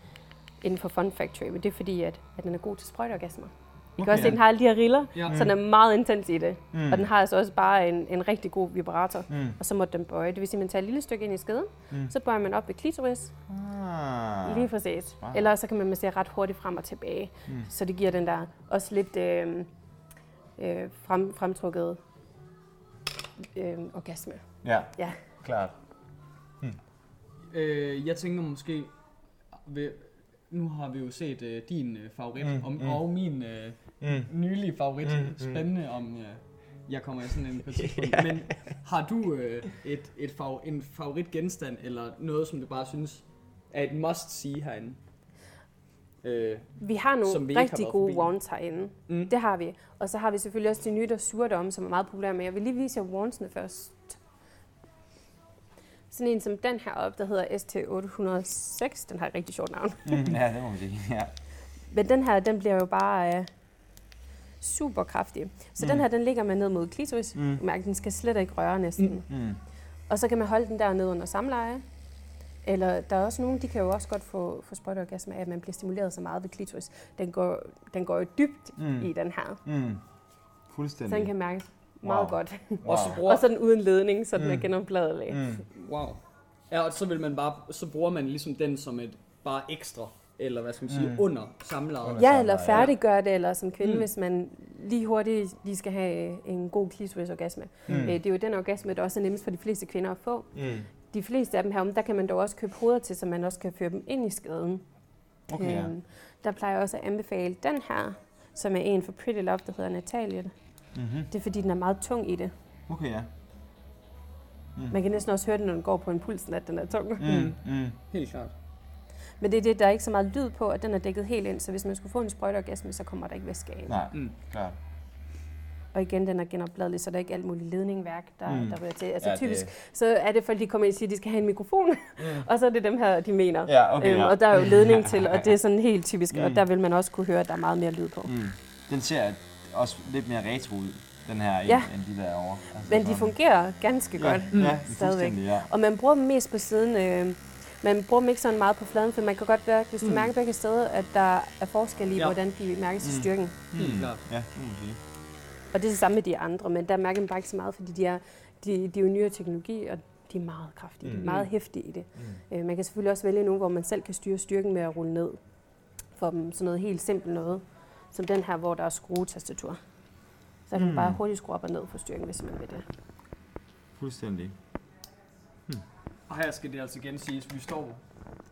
inden for Fun Factory. Men det er fordi, at, at den er god til sprøjteorgasmer. I kan Okay. også se, at den har alle de her riller, Ja. så den er meget intens i det. Mm. Og den har altså også bare en, en rigtig god vibrator. Mm. Og så må den bøje. Det vil sige, at man tager et lille stykke ind i skeden, Mm. så bøjer man op ved klitoris, Ah. lige præcis. Wow. Eller så kan man massere ret hurtigt frem og tilbage. Mm. Så det giver den der også lidt øh, øh, frem, fremtrukket øh, orgasme. Ja, Ja. klart. Øh, jeg tænker måske, ved, nu har vi jo set øh, din øh, favorit, Mm, mm, og, mm. og min øh, Mm. nylige favorit. Mm, Mm, mm. Spændende om øh, jeg kommer i sådan en på. Men har du øh, et, et fav, en favorit genstand, eller noget, som du bare synes er et must-see herinde? Øh, Vi har nogle Som vi har rigtig været gode wands herinde. mm. Det har vi. Og så har vi selvfølgelig også de nye, der surdomme, som er meget populære. Men jeg vil lige vise jer wandsene først. Sådan en som den her op, der hedder ST806. Den har et rigtig sjovt navn. Mm. Ja, det må man sige. Ja. Men den her, den bliver jo bare... Øh, super kraftig. Så Mm. den her, den ligger man ned mod klitoris. Mm. Mm. Mærke, den skal slet ikke røre næsten. Mm. Mm. Og så kan man holde den der ned under samleje. Eller der er også nogen, de kan jo også godt få, få sprøjteorgasme af, at man bliver stimuleret så meget ved klitoris. Den går, den går jo dybt Mm. mm. i den her. Mm. Så Fuldstændig. den kan mærkes meget Wow. godt. Og så Wow. bruger, Og så den uden ledning, så den Mm. er genompladelig. Mm. wow. Ja, og så vil man bare, så bruger man ligesom den som et bare ekstra, eller hvad skal man sige, Mm. under samlejet. Ja, eller færdiggøre det, eller som kvinde, Mm. mm. hvis man lige hurtigt lige skal have en god klitorisorgasme. Mm. Mm. Det er jo den orgasme, der også er nemmest for de fleste kvinder at få. Mm. De fleste af dem her, der kan man dog også købe hoveder til, så man også kan føre dem ind i skaden. Okay, ja. Øhm, der plejer jeg også at anbefale den her, som er en for Pretty Love, der hedder Natalia. Mm-hmm. Det er fordi, den er meget tung i det. Okay, ja. Man kan næsten også høre den, når den går på impulsen, at den er tung. Mm. Mm. Helt klart. Men det er det, der er ikke så meget lyd på, at den er dækket helt ind, så hvis man skulle få en sprøjteorgasme, så kommer der ikke væske af. Nej, Mm. klart. Og igen, den er genopladelig, så der er ikke alt muligt ledningværk, der, Mm. mm. der bliver til. Altså Ja, typisk, det- så er det folk, de kommer ind og siger, at de skal have en mikrofon, Mm. og så er det dem her, de mener. Ja, okay, øhm, ja. og der er jo ledning til, og det er sådan helt typisk, Mm. og der vil man også kunne høre, at der er meget mere lyd på. Mm. Den ser også lidt mere retro ud, den her, Ja. end, de der over. Altså, Men de fungerer ganske ja, godt. Ja, stadigvæk. ja. Og man bruger dem mest på siden. Øh, man bruger dem ikke sådan meget på fladen, for man kan godt mærke, hvis du Mm. mærker begge steder, at der er forskel i, Ja. hvordan de mærkes i Mm. styrken. Helt klart. Ja, det må man sige. Og det er det samme med de andre, men der mærker man bare ikke så meget, fordi de er, de, de er jo nyere teknologi, og de er meget kraftige, mm. de er meget hæftige i det. Mm. Øh, man kan selvfølgelig også vælge nogle, hvor man selv kan styre styrken med at rulle ned. For dem sådan noget helt simpelt noget, som den her, hvor der er skruetastatur. Så kan man Mm. bare hurtigt skrue op og ned for styrken, hvis man vil det. Fuldstændig. Og her skal det altså igen siges, at vi står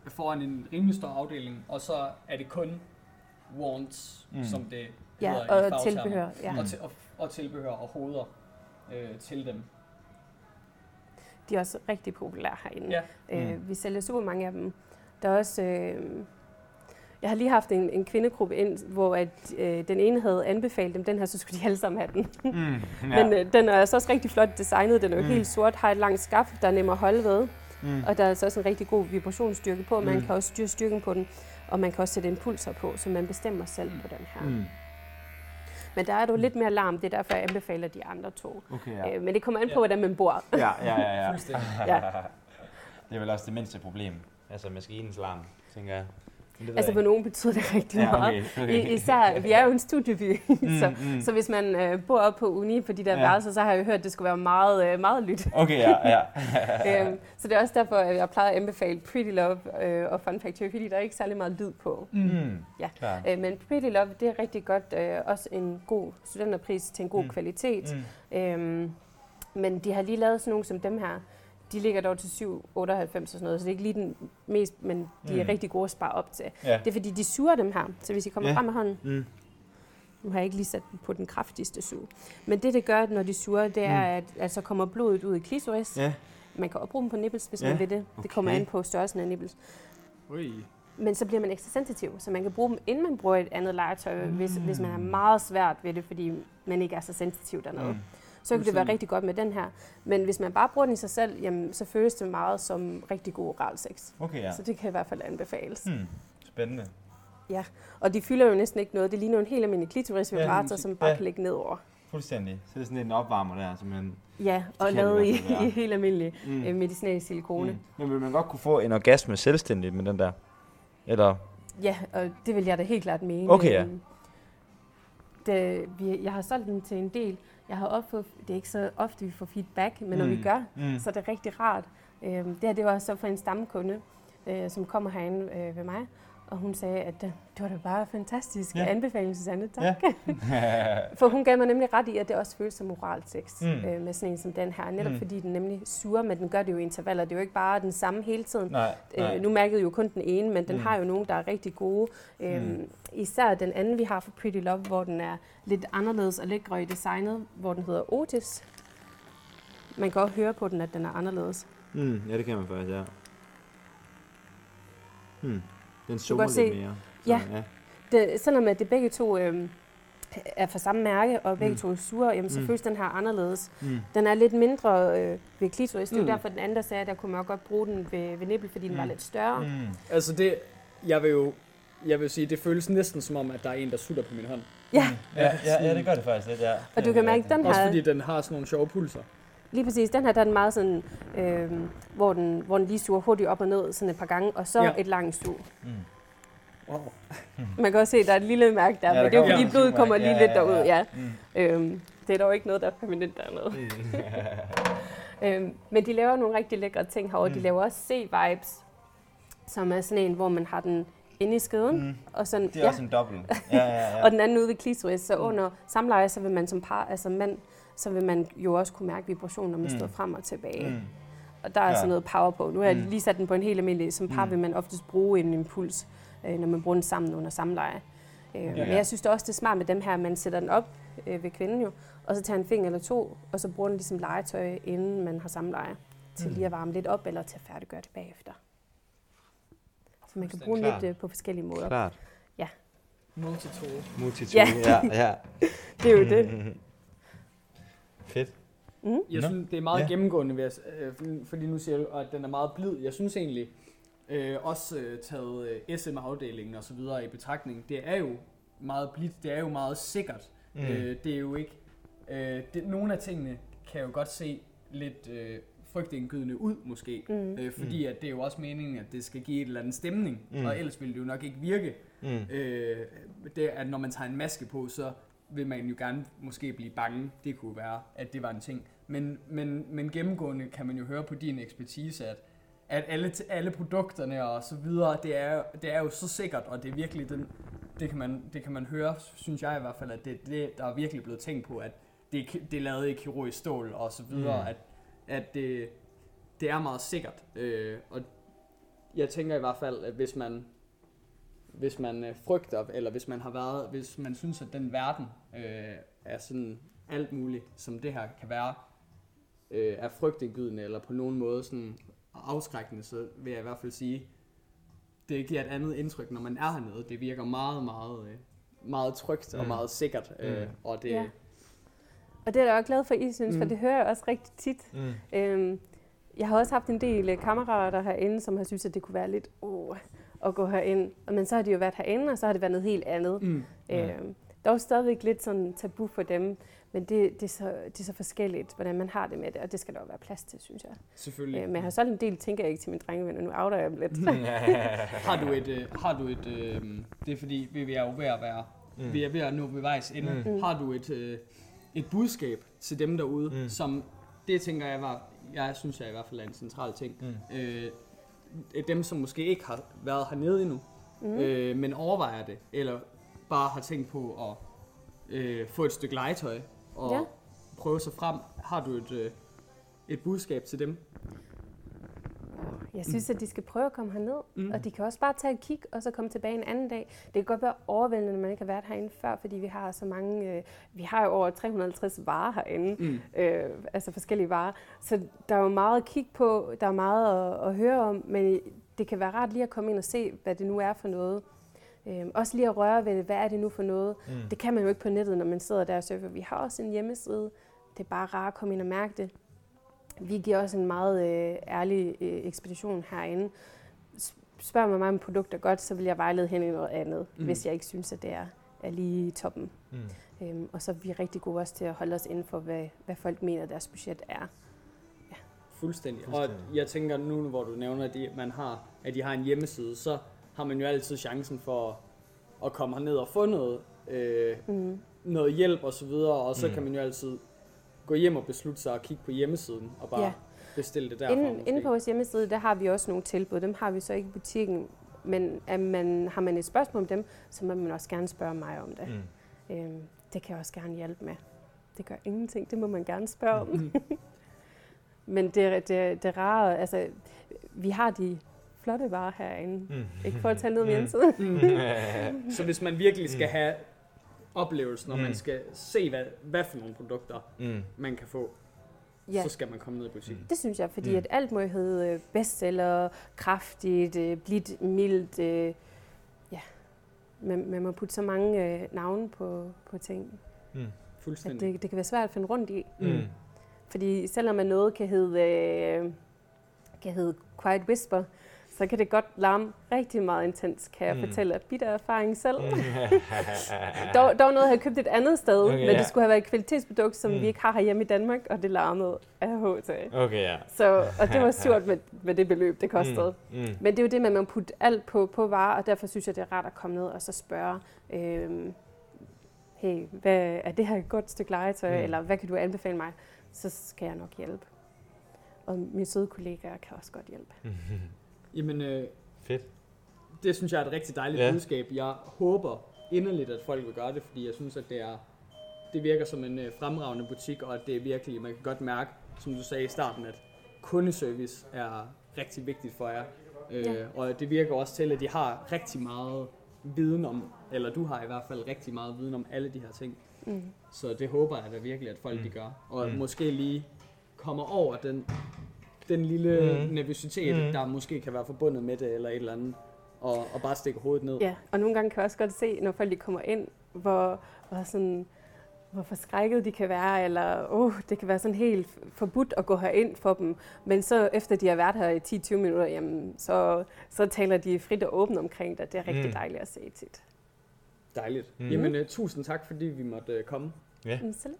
foran en rimelig stor afdeling, og så er det kun wands, Mm. som det Ja, hedder i og fagtermer. tilbehør. Ja. Og, til, og, og tilbehør og hoveder øh, til dem. De er også rigtig populære herinde. Ja. Øh, Mm. vi sælger super mange af dem. Der er også... Øh, jeg har lige haft en, en kvindegruppe ind, hvor at, øh, den ene havde anbefalet dem, den her, så skulle de alle sammen have den. Mm. Ja. Men øh, den er altså også rigtig flot designet. Den er jo Mm. mm. helt sort, har et langt skaft, der er nem at holde ved. mm. Og der er altså også en rigtig god vibrationsstyrke på. Man Mm. kan også styre styrken på den, og man kan også sætte impulser på, så man bestemmer selv på den her. Mm. Men der er jo lidt mere larm, det er derfor, jeg anbefaler de andre to. Okay, Ja. Øh, men det kommer an på, Ja. hvordan man bor. Ja, ja, ja, ja. Fuldstændig. Ja. Det er vel også det mindste problem. Altså maskinens larm, tænker jeg. Altså for nogen betyder det rigtig Ja, meget. okay, okay. I, især, vi er jo en studieby, så, mm. så hvis man øh, bor op på uni på de der Ja. ja. værelser, så har jeg jo hørt, at det skulle være meget, øh, meget lyt. Okay, ja, ja. øhm, så det er også derfor, at jeg plejer at anbefale Pretty Love øh, og Fun Factory, fordi der er ikke særlig meget lyd på. Mm. Ja. Klar. Øh, men Pretty Love, det er rigtig godt. Øh, også en god studenterpris til en god Mm. mm. kvalitet. Mm. Øhm, men de har lige lavet sådan nogle som dem her. De ligger dog til 7,98 og sådan noget, så det er ikke lige den mest, men de er Mm. rigtig gode at spare op til. Ja. Det er fordi, de suger dem her. Så hvis I kommer Ja. frem med hånden, Mm. nu har jeg ikke lige sat den på den kraftigste sug. Men det, det gør, når de suger, det er, at, at så kommer blodet ud i klitoris. Ja. Man kan også bruge dem på nipples, hvis Ja, man vil det. Det kommer okay. an på størrelsen af nipples. Ui. Men så bliver man ekstra sensitiv, så man kan bruge dem, inden man bruger et andet legetøj, mm. hvis, hvis man har meget svært ved det, fordi man ikke er så sensitiv dernede. Mm. Så kan det være rigtig godt med den her. Men hvis man bare bruger den i sig selv, jamen, så føles det meget som rigtig god oral sex. Okay, ja. Ja. Så det kan i hvert fald anbefales. Mm. Hmm. Spændende. Og de fylder jo næsten ikke noget. Det ligner en helt almindelig klitoris Ja, vibrator, som bare ja. kan ligge nedover. Fuldstændig. Så det er sådan lidt en opvarmer der, simpelthen. Ja, og lavet i i, helt almindelig Mm. mm. medicinal silikone. Mm. Mm. Men vil man godt kunne få en orgasme selvstændigt med den der? Eller? Ja, og det vil jeg da helt klart mene. Okay, ja. Øhm, Det, vi, jeg har solgt den til en del. Jeg har fået, det er ikke så ofte, vi får feedback, men når vi Mm. gør, Mm. så er det rigtig rart. Øhm, det her det var så fra en stamkunde, øh, som kommer herinde øh, ved mig, og hun sagde, at det, var da bare fantastisk Ja. anbefaling, Susanne. Tak. Ja. For hun gav mig nemlig ret i, at det også føles som oral sex Mm. øh, med sådan en som den her. Netop Mm. fordi den nemlig suger, men den gør det jo i intervaller. Det er jo ikke bare den samme hele tiden. Nej, nej. Øh, nu mærkede jo kun den ene, men den Mm. har jo nogle, der er rigtig gode. Øhm, Mm. Især den anden, vi har for Pretty Love, hvor den er lidt anderledes og lækre i designet, hvor den hedder Otis. Man kan også høre på den, at den er anderledes. Mm, ja, det kan man faktisk, ja. Hmm. Den godt lidt se- mere. Ja. ja. Det, selvom at det begge to øhm, er fra samme mærke, og begge Mm. mm. to er sure, jamen, så Mm. mm. føles den her anderledes. Mm. Den er lidt mindre øh, ved klitoris. Det er jo Mm. derfor, den anden, der sagde, at der kunne man også godt bruge den ved, ved nippel, fordi den var Mm. lidt større. Mm. Altså det, jeg vil jo jeg vil sige, det føles næsten som om, at der er en, der sutter på min hånd. Ja, Ja, ja, ja, det gør det faktisk lidt, ja. og du kan mærke, den Også her, fordi den har sådan nogle sjove pulser. Lige præcis, den her, der er den meget sådan, øh, hvor, den, hvor den lige suger hurtigt op og ned sådan et par gange, og så Ja. ja. et langt sug. Mm. Wow. Man kan også se, at der er et lille mærke der, Ja, ja, der men det er jo fordi et blodet kommer lige Ja, lidt ja, derud, ja. ja. Mm. Øhm, det er dog ikke noget, der er permanent dernede. Øhm, men de laver nogle rigtig lækre ting herovre. Mm. De laver også C-vibes, som er sådan en, hvor man har den inde i skeden, Mm. og, sådan, Det er også en dobbelt. Ja, ja, ja. og den anden ude ved klitoris. Så Mm. under samleje, så vil man som par, altså mand, så vil man jo også kunne mærke vibrationer med Mm. stået frem og tilbage. Mm. Og der er Ja. sådan noget power på. Nu har jeg Mm. lige sat den på en helt almindelig. Som par Mm. vil man oftest bruge en impuls, øh, når man bruger den sammen under samleje. Øh, Ja. Men jeg synes da også, det er smart med dem her, at man sætter den op øh, ved kvinden jo, og så tager en finger eller to, og så bruger den ligesom legetøj, inden man har samleje, til Mm. lige at varme lidt op, eller til at færdiggøre det bagefter. Så man kan bruge den Klart. lidt øh, på forskellige måder. Klart. Multitool. Multitool. Ja. ja, ja. Det er jo det. Fedt. Mm. Jeg synes, det er meget Ja. gennemgående, ved at, øh, fordi- nu siger du, at den er meget blid. Jeg synes egentlig, øh, også øh, taget øh, SM-afdelingen og så videre i betragtning, det er jo meget blidt, det er jo meget sikkert. Mm. Mm. Øh, det er jo ikke, øh, det, nogle af tingene kan jo godt se lidt øh, frygtindgydende ud måske. Mm. Øh, fordi at det er jo også meningen, at det skal give et eller andet stemning, Mm. mm. og ellers ville det jo nok ikke virke. Mm. Øh, det, at når man tager en maske på, så vil man jo gerne måske blive bange. Det kunne være, at det var en ting. Men, men, men gennemgående kan man jo høre på din ekspertise, at, at alle, alle produkterne og så videre, det er, det er jo så sikkert, og det er virkelig den, det kan man, det kan man høre, synes jeg i hvert fald, at det, det der er virkelig blevet tænkt på, at det, er det er lavet i kirurgisk stål og så videre, Mm. at, at det, det er meget sikkert. Øh, og jeg tænker i hvert fald, at hvis man hvis man øh, frygter, eller hvis man har været, hvis man synes, at den verden øh, er sådan alt muligt, som det her kan være, øh, er frygtindgydende, eller på nogen måde sådan afskrækkende, så vil jeg i hvert fald sige, det giver et andet indtryk, når man er hernede. Det virker meget, meget, øh, meget trygt og Mm. meget sikkert, øh, Mm. og det, Ja. Og det er jeg også glad for, I synes, mm. for det hører jeg også rigtig tit. Mm. Øhm, jeg har også haft en del øh, kammerater herinde, som har synes, at det kunne være lidt uh, at gå herind. Men så har de jo været herinde, og så har det været noget helt andet. mm. Øhm, der er jo stadigvæk lidt sådan tabu for dem, men det, det, er så, det er så forskelligt, hvordan man har det med det, og det skal der jo være plads til, synes jeg. selvfølgelig. Øh, men jeg har solgt en del, tænker jeg ikke til mine drengevenner, nu outer jeg dem lidt. har du et, øh, har du et øh, det er fordi, vi er jo ved at være, mm. vi er ved at nå ved vejs ende. Mm. Mm. Har du et, øh, et budskab til dem derude, Mm. som, det tænker jeg var, jeg synes jeg i hvert fald er en central ting. Mm. Øh, dem, som måske ikke har været hernede endnu, mm. øh, men overvejer det, eller bare har tænkt på at øh, få et stykke legetøj og Ja. prøve sig frem. Har du et, øh, et budskab til dem? Jeg synes, at de skal prøve at komme herned. Mm. og de kan også bare tage et kig, og så komme tilbage en anden dag. Det kan godt være overvældende, når man ikke har været herinde før, fordi vi har så mange, øh, vi har jo over 350 varer herinde, Mm. øh, altså forskellige varer. Så der er jo meget at kigge på, der er meget at, at høre om, men det kan være rart lige at komme ind og se, hvad det nu er for noget. Øh, også lige at røre ved det, hvad er det nu for noget. Mm. Det kan man jo ikke på nettet, når man sidder der og surfer. Vi har også en hjemmeside. Det er bare rart at komme ind og mærke det. Vi giver også en meget øh, ærlig øh, ekspedition herinde. Spørger man mig om produkter godt, så vil jeg vejlede hen i noget andet, mm. Mm. hvis jeg ikke synes, at det er, er lige i toppen. Mm. Øhm, og så er vi rigtig gode også til at holde os inden for, hvad, hvad folk mener, deres budget er. Fuldstændig. Fuldstændig. Og jeg tænker nu, hvor du nævner, at de, man har, at de har en hjemmeside, så har man jo altid chancen for at, at komme herned og få noget, øh, Mm. noget hjælp og så videre, og så Mm. kan man jo altid gå hjem og beslutte sig og kigge på hjemmesiden og bare Ja. bestille det derfra. Inden, måske. inde på vores hjemmeside, der har vi også nogle tilbud. Dem har vi så ikke i butikken. Men er man, har man et spørgsmål om dem, så må man også gerne spørge mig om det. Mm. Øhm, det kan jeg også gerne hjælpe med. Det gør ingenting, det må man gerne spørge om. Mm. Men det, det, det rare, altså, vi har de flotte varer herinde. Mm. Ikke for at tale ned om Mm. hjemmesiden. Mm. Så hvis man virkelig skal Mm. have oplevelsen, og Mm. man skal se, hvad, hvad for nogle produkter Mm. man kan få, Ja, så skal man komme ned i butikken. det synes jeg, fordi Mm. at alt må hedde øh, bestseller, kraftigt, øh, blidt, mildt. Øh, ja, man, man må putte så mange øh, navne på, på ting, Mm. at Fuldstændig. det, det kan være svært at finde rundt i. Mm. Fordi selvom man noget kan hedde, øh, kan hedde Quiet Whisper, så kan det godt larme rigtig meget intens, kan jeg Mm. mm. fortælle af bitter erfaring selv. dog, dog noget, jeg havde købt et andet sted, Okay, men ja. det skulle have været et kvalitetsprodukt, som Mm. mm. vi ikke har herhjemme i Danmark, og det larmede af HT. okay, ja. Så, og det var surt med, med det beløb, det kostede. Mm, mm. Men det er jo det med, at man putter alt på, på varer, og derfor synes jeg, det er rart at komme ned og så spørge, øhm, hey, hvad, er det her et godt stykke legetøj, Mm. mm. eller hvad kan du anbefale mig? Så skal jeg nok hjælpe. Og mine søde kollegaer kan også godt hjælpe. Jamen, øh, Fedt. det synes jeg er et rigtig dejligt Ja. budskab. Jeg håber inderligt, at folk vil gøre det, fordi jeg synes, at det er det virker som en øh, fremragende butik, og at det er virkelig, man kan godt mærke, som du sagde i starten, at kundeservice er rigtig vigtigt for jer. Øh, Ja. Og det virker også til, at de har rigtig meget viden om, eller du har i hvert fald rigtig meget viden om alle de her ting. Mm. Så det håber jeg da virkelig, at folk Mm. de gør. Og Mm. måske lige kommer over den, den lille Mm. nervøsitet, Mm. der måske kan være forbundet med det, eller et eller andet. Og, og bare stikke hovedet ned. Ja, og nogle gange kan jeg også godt se, når folk de kommer ind, hvor, hvor sådan hvor forskrækket de kan være, eller oh, det kan være sådan helt forbudt at gå herind for dem. Men så efter de har været her i 10-20 minutter, jamen, så, så taler de frit og åbent omkring det. Det er rigtig Mm. dejligt at se tit. Dejligt. Mm. Mm. Jamen, uh, tusind tak, fordi vi måtte uh, komme. Ja. Men så lidt.